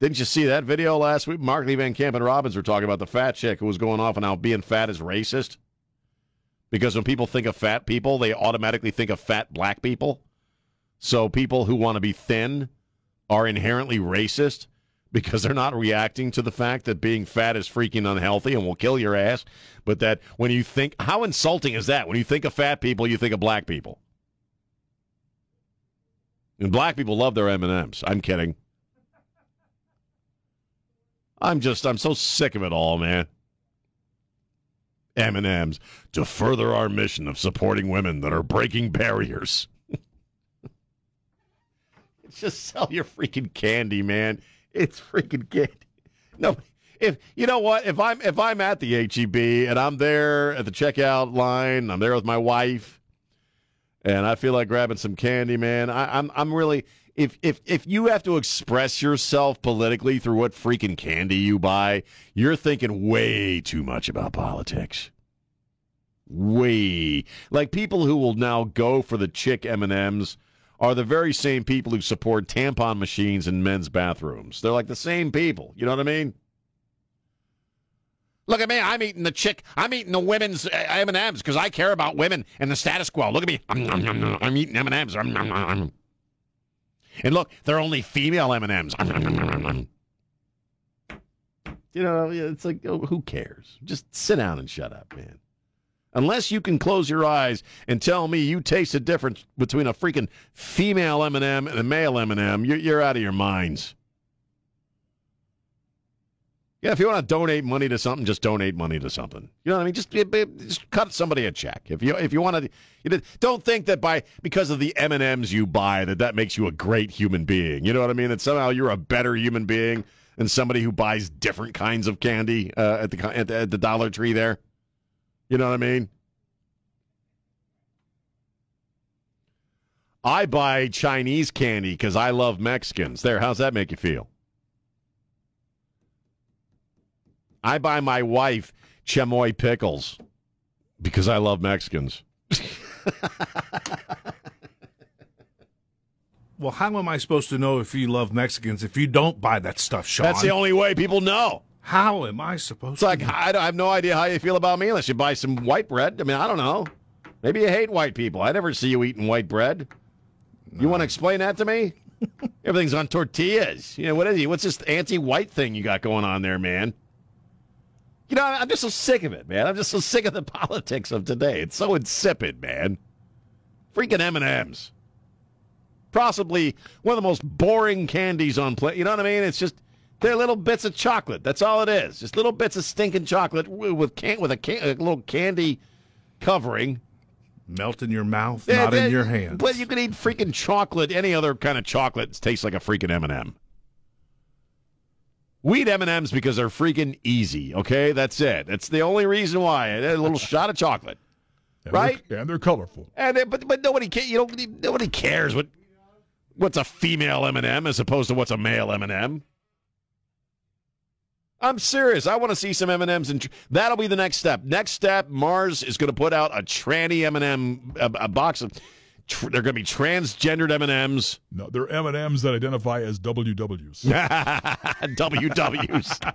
Didn't you see that video last week? Mark Lee Van Camp and Robbins were talking about the fat chick who was going off and how being fat is racist. Because when people think of fat people, they automatically think of fat black people. So people who want to be thin are inherently racist because they're not reacting to the fact that being fat is freaking unhealthy and will kill your ass. But that when you think, how insulting is that? When you think of fat people, you think of black people. And black people love their M&Ms. I'm kidding. I'm just, I'm so sick of it all, man. M&Ms to further our mission of supporting women that are breaking barriers. just sell your freaking candy, man. It's freaking candy. No, if you know what, if I'm if I'm at the HEB and I'm there at the checkout line, I'm there with my wife, and I feel like grabbing some candy, man. I, I'm I'm really if if if you have to express yourself politically through what freaking candy you buy, you're thinking way too much about politics. Way like people who will now go for the chick M and M's are the very same people who support tampon machines in men's bathrooms. They're like the same people. You know what I mean? Look at me. I'm eating the chick. I'm eating the women's uh, M and M's because I care about women and the status quo. Look at me. I'm, I'm, I'm, I'm eating M and M's. And look, they're only female M and M's. You know, it's like, oh, who cares? Just sit down and shut up, man. Unless you can close your eyes and tell me you taste the difference between a freaking female M&M and a male M&M, you're, you're out of your minds. Yeah, if you want to donate money to something, just donate money to something. You know what I mean? Just, just cut somebody a check. If you if you want to, don't think that by because of the M and M's you buy that that makes you a great human being. You know what I mean? That somehow you're a better human being than somebody who buys different kinds of candy uh, at the, at the Dollar Tree there. You know what I mean? I buy Chinese candy because I love Mexicans. There, how's that make you feel? I buy my wife chamoy pickles because I love Mexicans. well, how am I supposed to know if you love Mexicans if you don't buy that stuff, Sean? That's the only way people know. How am I supposed it's to? It's like, I, I have no idea how you feel about me unless you buy some white bread. I mean, I don't know. Maybe you hate white people. I never see you eating white bread. No. You want to explain that to me? Everything's on tortillas. You know, what is he? What's this anti white thing you got going on there, man? You know, I'm just so sick of it, man. I'm just so sick of the politics of today. It's so insipid, man. Freaking M and M's. Possibly one of the most boring candies on planet. You know what I mean? It's just they're little bits of chocolate. That's all it is. Just little bits of stinking chocolate with can with a, can, a little candy covering. Melt in your mouth, Yeah, not in your hand. But you can eat freaking chocolate. Any other kind of chocolate tastes like a freaking M and m We eat M and M's because they're freaking easy. Okay, that's it. That's the only reason why. A little shot of chocolate, And right? They're, and they're colorful. And they, but but nobody ca- you know nobody cares what what's a female M and m as opposed to what's a male M and m I'm serious. I want to see some M and M's, and that'll be the next step. Next step, Mars is going to put out a tranny M and m a box of. Tr- they're going to be transgendered M and M's. No, they're M and M's that identify as WWs. WWs.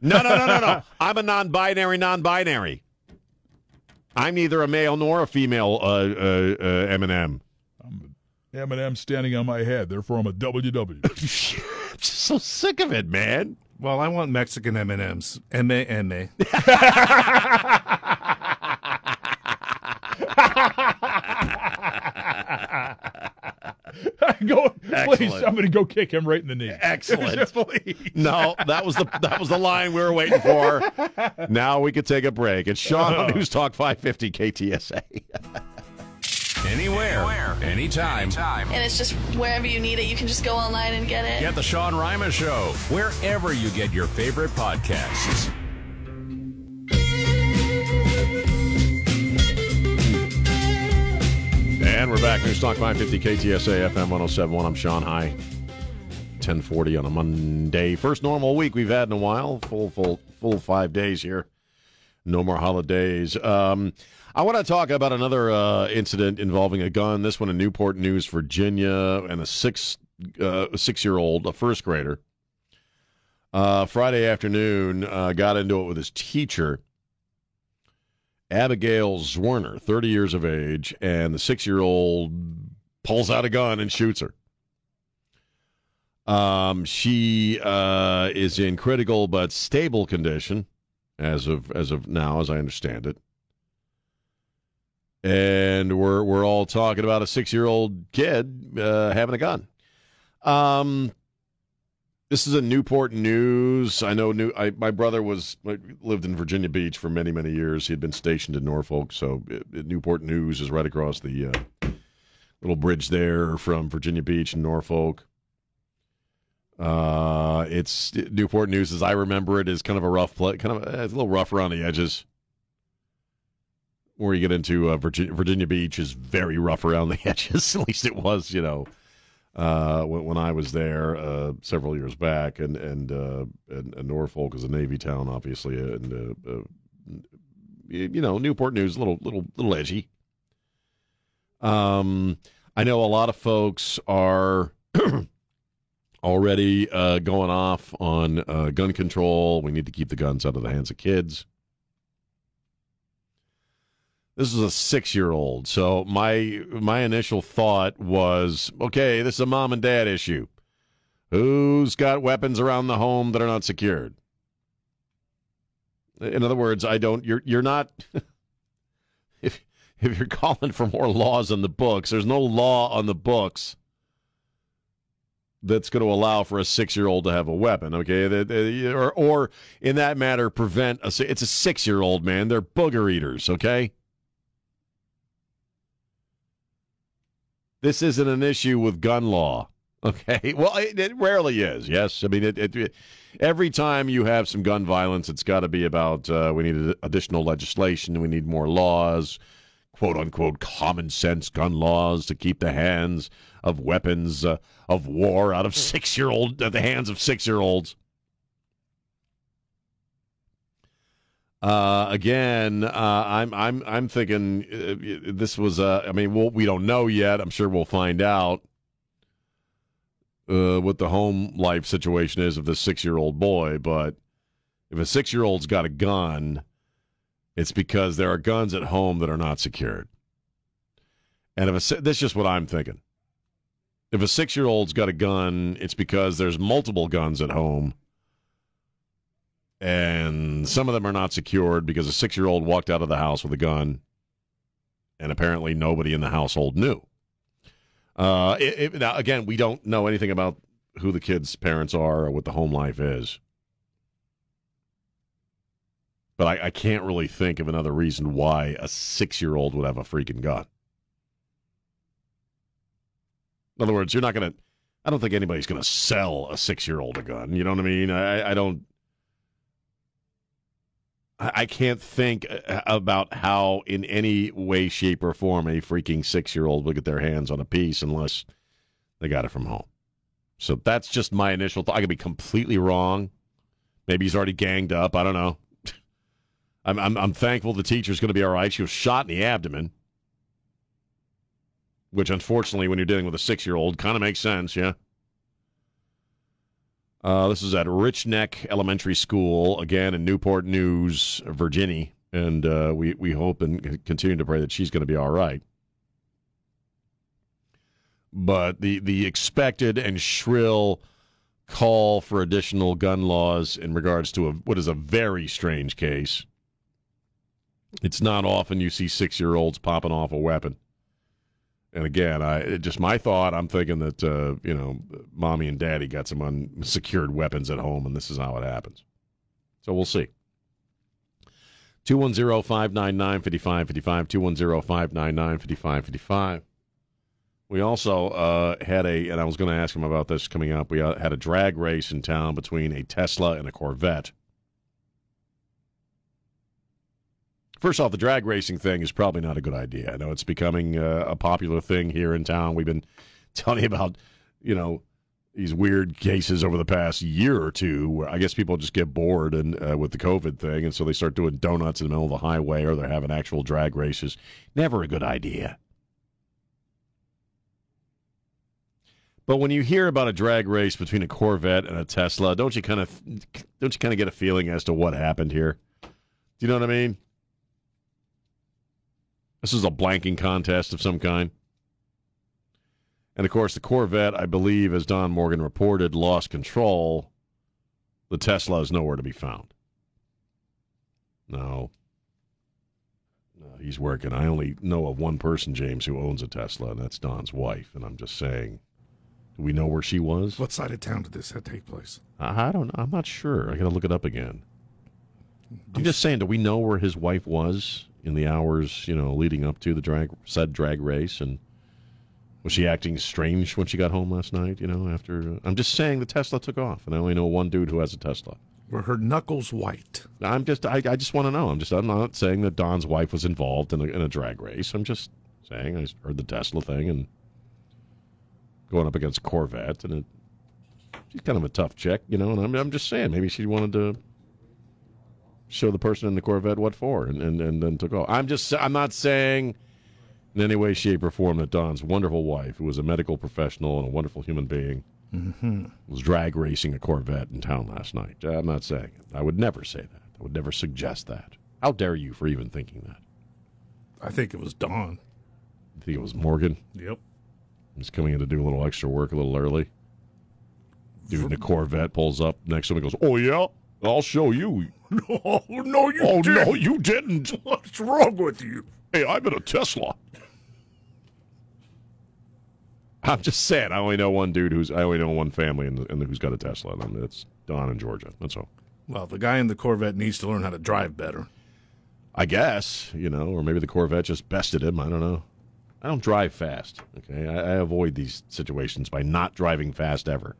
no, no, no, no, no. I'm a non-binary, non-binary. I'm neither a male nor a female uh, uh, uh, M&M. M and M standing on my head. Therefore, I'm a WW. just so sick of it, man. Well, I want Mexican M and M's. M A M A. go, please, Excellent. somebody go kick him right in the knee. Excellent. No, that was the that was the line we were waiting for. Now we could take a break. It's Sean on uh. News Talk 550 KTSA. Anywhere, anytime. And it's just wherever you need it, you can just go online and get it. Get the Sean Rima Show wherever you get your favorite podcasts. And we're back. News Talk 550 KTSA FM 1071. I'm Sean High. 1040 on a Monday. First normal week we've had in a while. Full, full, full five days here. No more holidays. Um, I want to talk about another uh, incident involving a gun. This one in Newport News, Virginia, and a six uh, six year old, a first grader. Uh, Friday afternoon, uh, got into it with his teacher. Abigail Zwerner, 30 years of age, and the six year old pulls out a gun and shoots her. Um, she uh, is in critical but stable condition as of as of now, as I understand it. And we're we're all talking about a six year old kid uh, having a gun. Um, this is a Newport News. I know New. I, my brother was lived in Virginia Beach for many many years. He had been stationed in Norfolk, so it, it- Newport News is right across the uh, little bridge there from Virginia Beach and Norfolk. Uh, it's Newport News, as I remember it, is kind of a rough play, kind of uh, it's a little rough around the edges. Where you get into uh, Virginia, Virginia Beach is very rough around the edges. At least it was, you know, uh, when, when I was there uh, several years back, and and, uh, and and Norfolk is a Navy town, obviously, and uh, uh, you know Newport News, a little little little edgy. Um, I know a lot of folks are already uh, going off on uh, gun control. We need to keep the guns out of the hands of kids. This is a six-year-old, so my my initial thought was, okay, this is a mom and dad issue. Who's got weapons around the home that are not secured? In other words, I don't. You're you're not. if if you're calling for more laws on the books, there's no law on the books that's going to allow for a six-year-old to have a weapon. Okay, or or in that matter, prevent a. It's a six-year-old man. They're booger eaters. Okay. This isn't an issue with gun law. Okay. Well, it, it rarely is. Yes. I mean, it, it, every time you have some gun violence, it's got to be about uh, we need additional legislation, we need more laws, quote unquote, common sense gun laws to keep the hands of weapons uh, of war out of six year old, uh, the hands of six year olds. Uh, again, uh, I'm I'm I'm thinking uh, this was. Uh, I mean, we'll, we don't know yet. I'm sure we'll find out uh, what the home life situation is of this six year old boy. But if a six year old's got a gun, it's because there are guns at home that are not secured. And if a, that's just what I'm thinking. If a six year old's got a gun, it's because there's multiple guns at home and some of them are not secured because a six year old walked out of the house with a gun, and apparently nobody in the household knew. Uh, it, it, now, again, we don't know anything about who the kid's parents are or what the home life is. But I, I can't really think of another reason why a six year old would have a freaking gun. In other words, you're not going to, I don't think anybody's going to sell a six year old a gun. You know what I mean? I, I don't, I can't think uh, about how, in any way, shape, or form, a freaking six year old would get their hands on a piece unless they got it from home. So that's just my initial thought. I could be completely wrong. Maybe he's already ganged up. I don't know. I'm, I'm, I'm thankful the teacher's going to be all right. She was shot in the abdomen, which unfortunately, when you're dealing with a six year old, kind of makes sense. Yeah. Uh, this is at Rich Neck Elementary School, again in Newport News, Virginia. And uh, we, we hope and continue to pray that she's going to be all right. But the, the expected and shrill call for additional gun laws in regards to a, what is a very strange case. It's not often you see six year olds popping off a weapon. And again, I just my thought. I'm thinking that uh, you know, mommy and daddy got some unsecured weapons at home, and this is how it happens. So we'll see. 210-599-5555, 210-599-5555. We also uh, had a, and I was going to ask him about this coming up. We uh, had a drag race in town between a Tesla and a Corvette. First off, the drag racing thing is probably not a good idea. I know it's becoming uh, a popular thing here in town. We've been telling you about, you know, these weird cases over the past year or two where I guess people just get bored and uh, with the COVID thing, and so they start doing donuts in the middle of the highway or they're having actual drag races. Never a good idea. But when you hear about a drag race between a Corvette and a Tesla, don't you kind of don't you kind of get a feeling as to what happened here? Do you know what I mean? This is a blanking contest of some kind. And of course, the Corvette, I believe, as Don Morgan reported, lost control. The Tesla is nowhere to be found. No. No, he's working. I only know of one person, James, who owns a Tesla, and that's Don's wife. And I'm just saying, do we know where she was? What side of town did this take place? I I don't know. I'm not sure. I got to look it up again. I'm just saying, do we know where his wife was in the hours, you know, leading up to the drag said drag race? And was she acting strange when she got home last night? You know, after uh, I'm just saying the Tesla took off, and I only know one dude who has a Tesla. Were her knuckles white? I'm just, I, I just want to know. I'm just, I'm not saying that Don's wife was involved in a, in a drag race. I'm just saying I heard the Tesla thing and going up against Corvette, and it, she's kind of a tough chick, you know. And I'm, I'm just saying maybe she wanted to show the person in the Corvette what for, and, and, and then took off. I'm just, I'm not saying in any way, shape, or form that Don's wonderful wife, who was a medical professional and a wonderful human being, Mm-hmm. was drag racing a Corvette in town last night. I'm not saying it. I would never say that. I would never suggest that. How dare you for even thinking that? I think it was Don. I think it was Morgan. Yep. He's coming in to do a little extra work a little early. Dude in the Corvette pulls up next to him and goes, Oh, yeah? I'll show you. No, no, you oh, didn't. no, you didn't. What's wrong with you? Hey, I'm in a Tesla. I'm just saying, I only know one dude who's, I only know one family in the, in the, who's got a Tesla, and it's Don in Georgia. That's all. Well, the guy in the Corvette needs to learn how to drive better. I guess, you know, or maybe the Corvette just bested him. I don't know. I don't drive fast. Okay. I, I avoid these situations by not driving fast ever.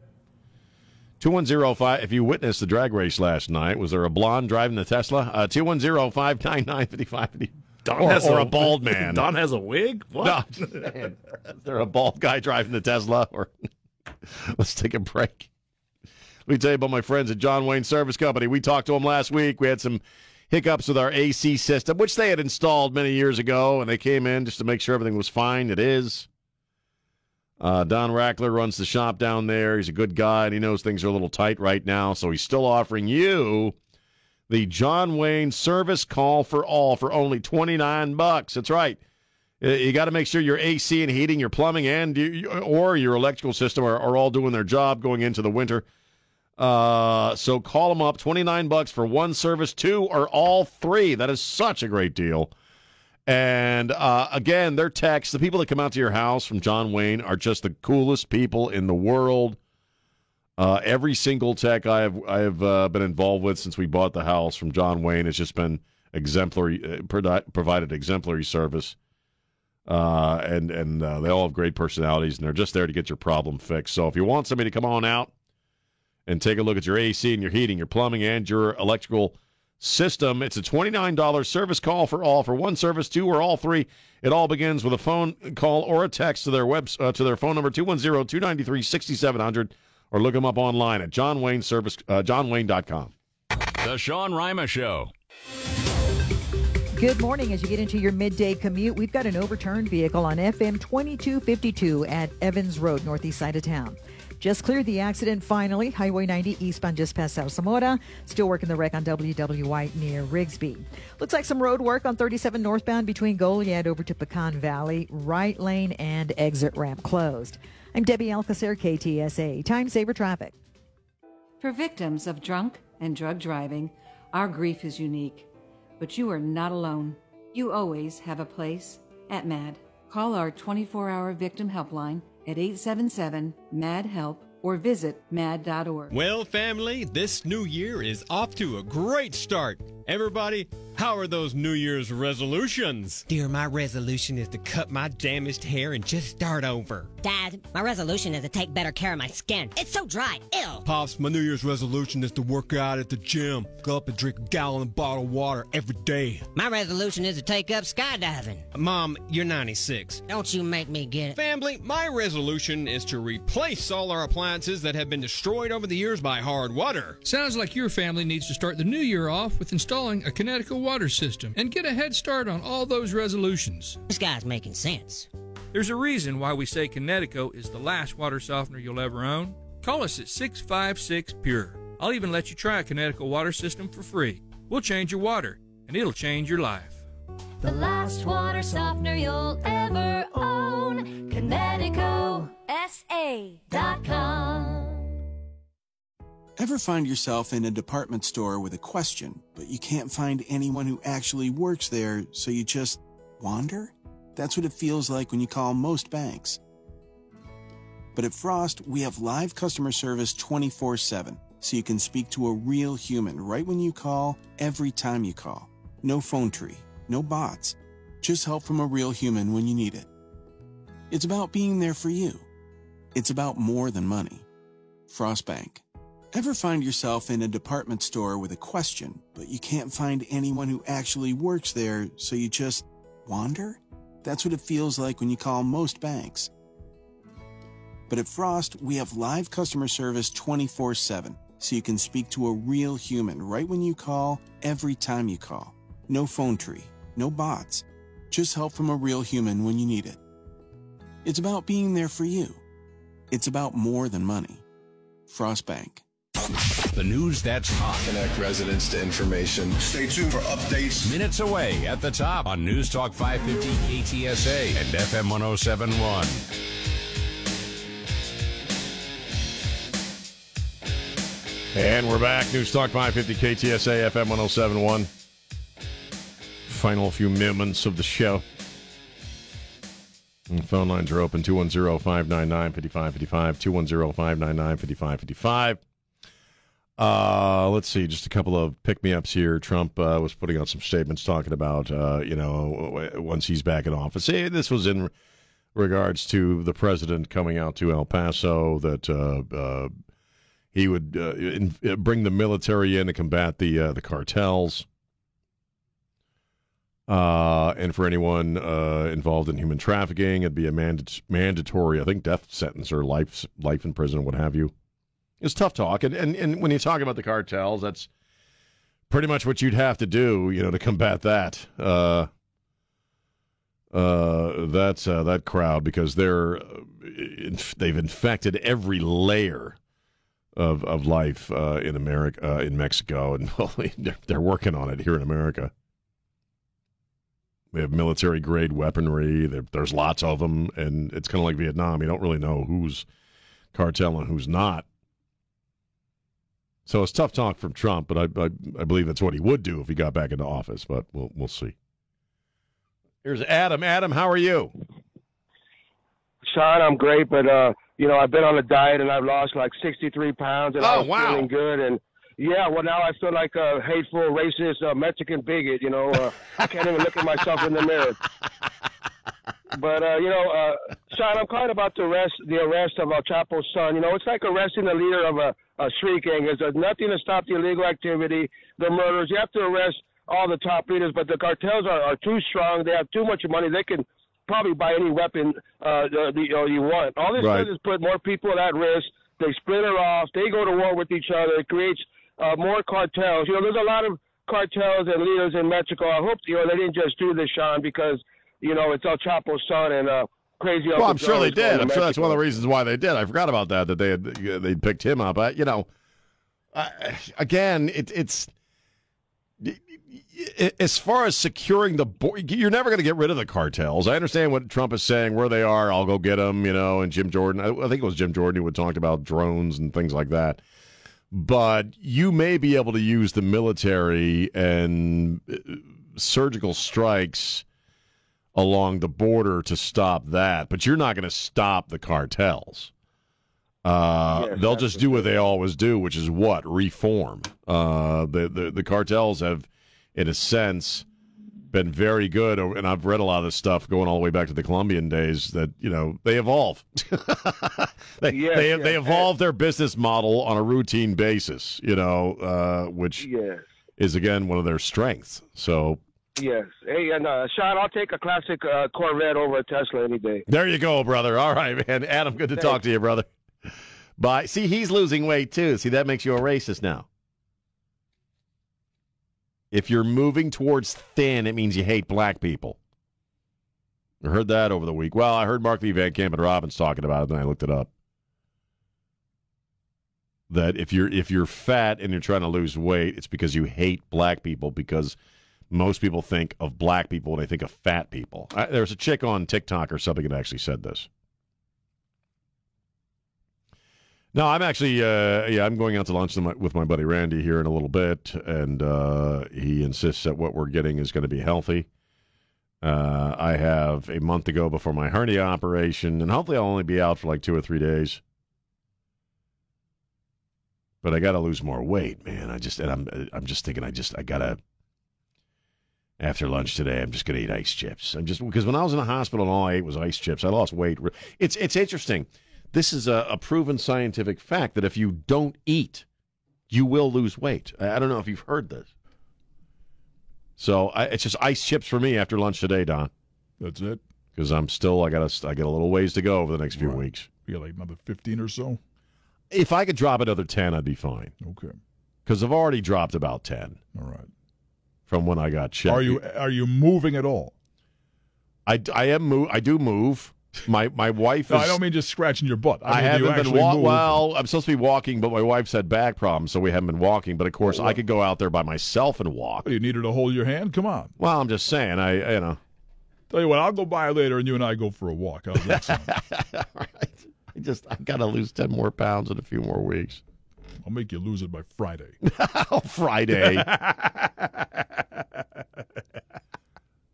2105, if you witnessed the drag race last night, was there a blonde driving the Tesla? Uh, 210 599 5550. Don Or, has or a, a bald man. Don has a wig. No, What? Saying. There a bald guy driving the Tesla? Or let's take a break. Let me tell you about my friends at John Wayne Service Company. We talked to them last week. We had some hiccups with our AC system, which they had installed many years ago, and they came in just to make sure everything was fine. It is. Uh, Don Rackler runs the shop down there. He's a good guy, and he knows things are a little tight right now, so he's still offering you the John Wayne Service Call for All for only 29 bucks. That's right. Uh, You got to make sure your AC and heating, your plumbing, and or your electrical system are, are all doing their job going into the winter. Uh, so call them up. Twenty nine bucks for one service, two or all three. That is such a great deal. And uh, again, their techs, the people that come out to your house from John Wayne, are just the coolest people in the world. Uh, every single tech I have I have uh, been involved with since we bought the house from John Wayne has just been exemplary, uh, provi- provided exemplary service. Uh, and and uh, they all have great personalities, and they're just there to get your problem fixed. So if you want somebody to come on out and take a look at your AC and your heating, your plumbing, and your electrical system, it's a $29 service call for all. For one service, two or all three, it all begins with a phone call or a text to their web uh, to their phone number 210-293-6700 or look them up online at John Wayne Service uh, johnwayne.com. The Sean Rima Show. Good morning. As you get into your midday commute, we've got an overturned vehicle on FM 2252 at Evans Road, northeast side of town. Just cleared the accident finally. Highway 90 eastbound just past South Zarzamora. Still working the wreck on WW White near Rigsby. Looks like some road work on 37 northbound between Goliad over to Pecan Valley. Right lane and exit ramp closed. I'm Debbie Alcacer, KTSA. Time saver traffic. For victims of drunk and drug driving, our grief is unique. But you are not alone. You always have a place at MADD. Call our 24 hour victim helpline at 877 MADD HELP or visit madd.org. Well, family, this new year is off to a great start. Everybody, how are those New Year's resolutions? Dear, my resolution is to cut my damaged hair and just start over. Dad, my resolution is to take better care of my skin. It's so dry. Ew. Pops, my New Year's resolution is to work out at the gym. Go up and drink a gallon of bottled water every day. My resolution is to take up skydiving. Mom, you're 96. Don't you make me get it. Family, my resolution is to replace all our appliances that have been destroyed over the years by hard water. Sounds like your family needs to start the new year off with installing a Kinetico water system and get a head start on all those resolutions. This guy's making sense. There's a reason why we say Kinetico is the last water softener you'll ever own. Call us at 656 Pure. I'll even let you try a Kinetico water system for free. We'll change your water, and it'll change your life. The last water softener you'll ever own. KineticoSA.com. Ever find yourself in a department store with a question, but you can't find anyone who actually works there, so you just wander? That's what it feels like when you call most banks. But at Frost, we have live customer service 24 7, so you can speak to a real human right when you call, every time you call. No phone tree, no bots, just help from a real human when you need it. It's about being there for you. It's about more than money. Frost Bank. Ever find yourself in a department store with a question, but you can't find anyone who actually works there, so you just wander? That's what it feels like when you call most banks. But at Frost, we have live customer service 24 7, so you can speak to a real human right when you call, every time you call. No phone tree, no bots, just help from a real human when you need it. It's about being there for you. It's about more than money. Frost Bank. The news that's hot. Connect residents to information. Stay tuned for updates. Minutes away at the top on News Talk 550 KTSA and FM 1071. And we're back. News Talk 550 KTSA FM 1071. Final few moments of the show. And phone lines are open 210 599 5555. 210 599 5555. Uh, let's see, just a couple of pick me ups here. Trump uh, was putting out some statements talking about, uh, you know, once he's back in office. Hey, this was in regards to the president coming out to El Paso that uh, uh, he would uh, in, bring the military in to combat the the cartels. And for anyone involved in human trafficking, it'd be a manda- mandatory, I think, death sentence or life life in prison, what have you. It's tough talk, and, and and when you talk about the cartels, that's pretty much what you'd have to do, you know, to combat that. Uh, uh, that's uh, that crowd because they're they've infected every layer of of life uh, in America, uh, in Mexico, and they're, they're working on it here in America. We have military grade weaponry. There, there's lots of them, and it's kind of like Vietnam. You don't really know who's cartel and who's not. So it's tough talk from Trump, but I, I I believe that's what he would do if he got back into office. But we'll we'll see. Here's Adam. Adam, how are you? Sean, I'm great, but uh, you know, I've been on a diet and I've lost like 63 pounds, and Oh, was wow. feeling good. And yeah, well, now I feel like a hateful, racist, uh, Mexican bigot. You know, uh, I can't even look at myself in the mirror. But uh, you know, uh, Sean, I'm calling about the arrest, the arrest of El Chapo's son. You know, it's like arresting the leader of a, a street gang. There's nothing to stop the illegal activity, the murders. You have to arrest all the top leaders, but the cartels are, are too strong. They have too much money. They can probably buy any weapon uh, the, the, uh, you want. All this Right. does is put more people at risk. They splinter off. They go to war with each other. It creates uh, more cartels. You know, there's a lot of cartels and leaders in Mexico. I hope you know they didn't just do this, Sean, because you know it's El Chapo's son and uh, crazy. Well, Uncle I'm sure they is going did. to I'm sure that's one of the reasons why they did. I forgot about that. That they had they picked him up. I, you know, I, again, it, it's as far as securing the border, you're never going to get rid of the cartels. I understand what Trump is saying, where they are. I'll go get them, you know. And Jim Jordan, I, I think it was Jim Jordan who had talked about drones and things like that. But you may be able to use the military and uh, surgical strikes along the border to stop that, but you're not going to stop the cartels. Uh, Yes, they'll just do what they always do, which is what reform. Uh, the, the the cartels have, in a sense, been very good, and I've read a lot of this stuff going all the way back to the Colombian days. That you know they evolve. they Yes, they, yes. they evolve their business model on a routine basis. You know, uh, which is again one of their strengths. So Yes. Hey, and uh, Sean, I'll take a classic uh, Corvette over a Tesla any day. There you go, brother. All right, man. Adam, good to talk to you, brother. Bye. See, he's losing weight too. See, that makes you a racist now. If you're moving towards thin, it means you hate black people. I heard that over the week. Well, I heard Mark Lee Van Camp and Robbins talking about it, and I looked it up. That if you're if you're fat and you're trying to lose weight, it's because you hate black people because most people think of black people when they think of fat people. I, there was a chick on TikTok or something that actually said this. No, I'm actually, uh, yeah, I'm going out to lunch with my, buddy Randy here in a little bit, and uh, he insists that what we're getting is going to be healthy. Uh, I have a month to go before my hernia operation, and hopefully I'll only be out for like two or three days. But I got to lose more weight, man. I just, and I'm, I'm just thinking, I just, I gotta. After lunch today, I'm just gonna eat ice chips. I'm just because when I was in the hospital and all I ate was ice chips, I lost weight. It's, it's interesting. This is a, a proven scientific fact that if you don't eat, you will lose weight. I, I don't know if you've heard this. So I, it's just ice chips for me after lunch today, Don. That's it. Because I'm still, I got I got a little ways to go over the next few weeks. You got like another 15 or so? If I could drop another 10, I'd be fine. Okay. Because I've already dropped about 10 All right. From when I got checked. Are you are you moving at all? I, I am move. I do move. My my wife No, is. I don't mean just scratching your butt. I, I, mean, haven't been actually wa- move? well. I'm supposed to be walking, but my wife's had back problems, so we haven't been walking. But of course, I could go out there by myself and walk. You needed to hold your hand. Come on. Well, I'm just saying. I you know. Tell you what, I'll go by later, and you and I go for a walk. How's that sound? I just I've got to lose ten more pounds in a few more weeks. I'll make you lose it by Friday. oh, Friday.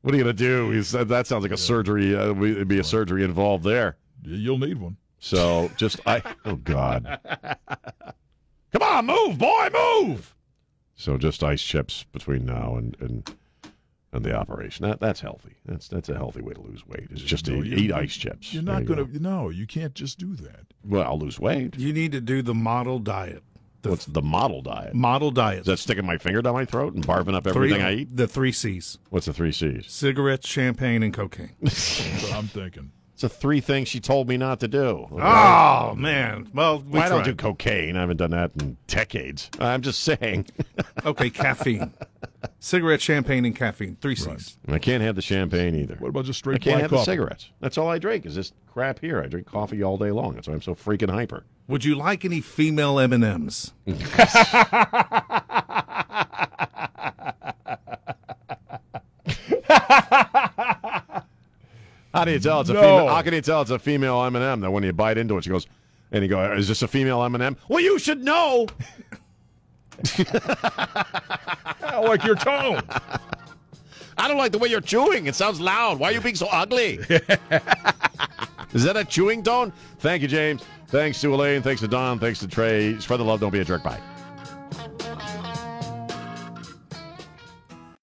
what are you gonna do? He said that sounds like a surgery. Uh, it'd be a surgery involved there. You'll need one. So just I. Oh God. Come on, move, boy, move. So just ice chips between now and and and the operation. That that's healthy. That's that's a healthy way to lose weight. Is just No, eat, eat ice chips. You're not you gonna. go. No, you can't just do that. Well, I'll lose weight. You need to do the model diet. What's the model diet? Model diet. Is that sticking my finger down my throat and barfing up everything I eat? The three C's: What's the three C's? cigarettes, champagne, and cocaine. That's what I'm thinking. It's the three things she told me not to do. okay? Oh man! Well, we I don't do cocaine. I haven't done that in decades. I'm just saying. Okay, caffeine, cigarette, champagne, and caffeine. Three C's. I can't have the champagne either. What about just straight? I can't have coffee? the cigarettes. That's all I drink is this crap here. I drink coffee all day long. That's why I'm so freaking hyper. Would you like any female M and M's? How do you tell it's a No. female? How can you tell it's a female M and m That when you bite into it, she goes, and you go, "Is this a female M and m Well, you should know. I like your tone. I don't like the way you're chewing. It sounds loud. Why are you being so ugly? Is that a chewing tone? Thank you, James. Thanks to Elaine. Thanks to Don. Thanks to Trey. Spread the love. Don't be a jerk. Bye.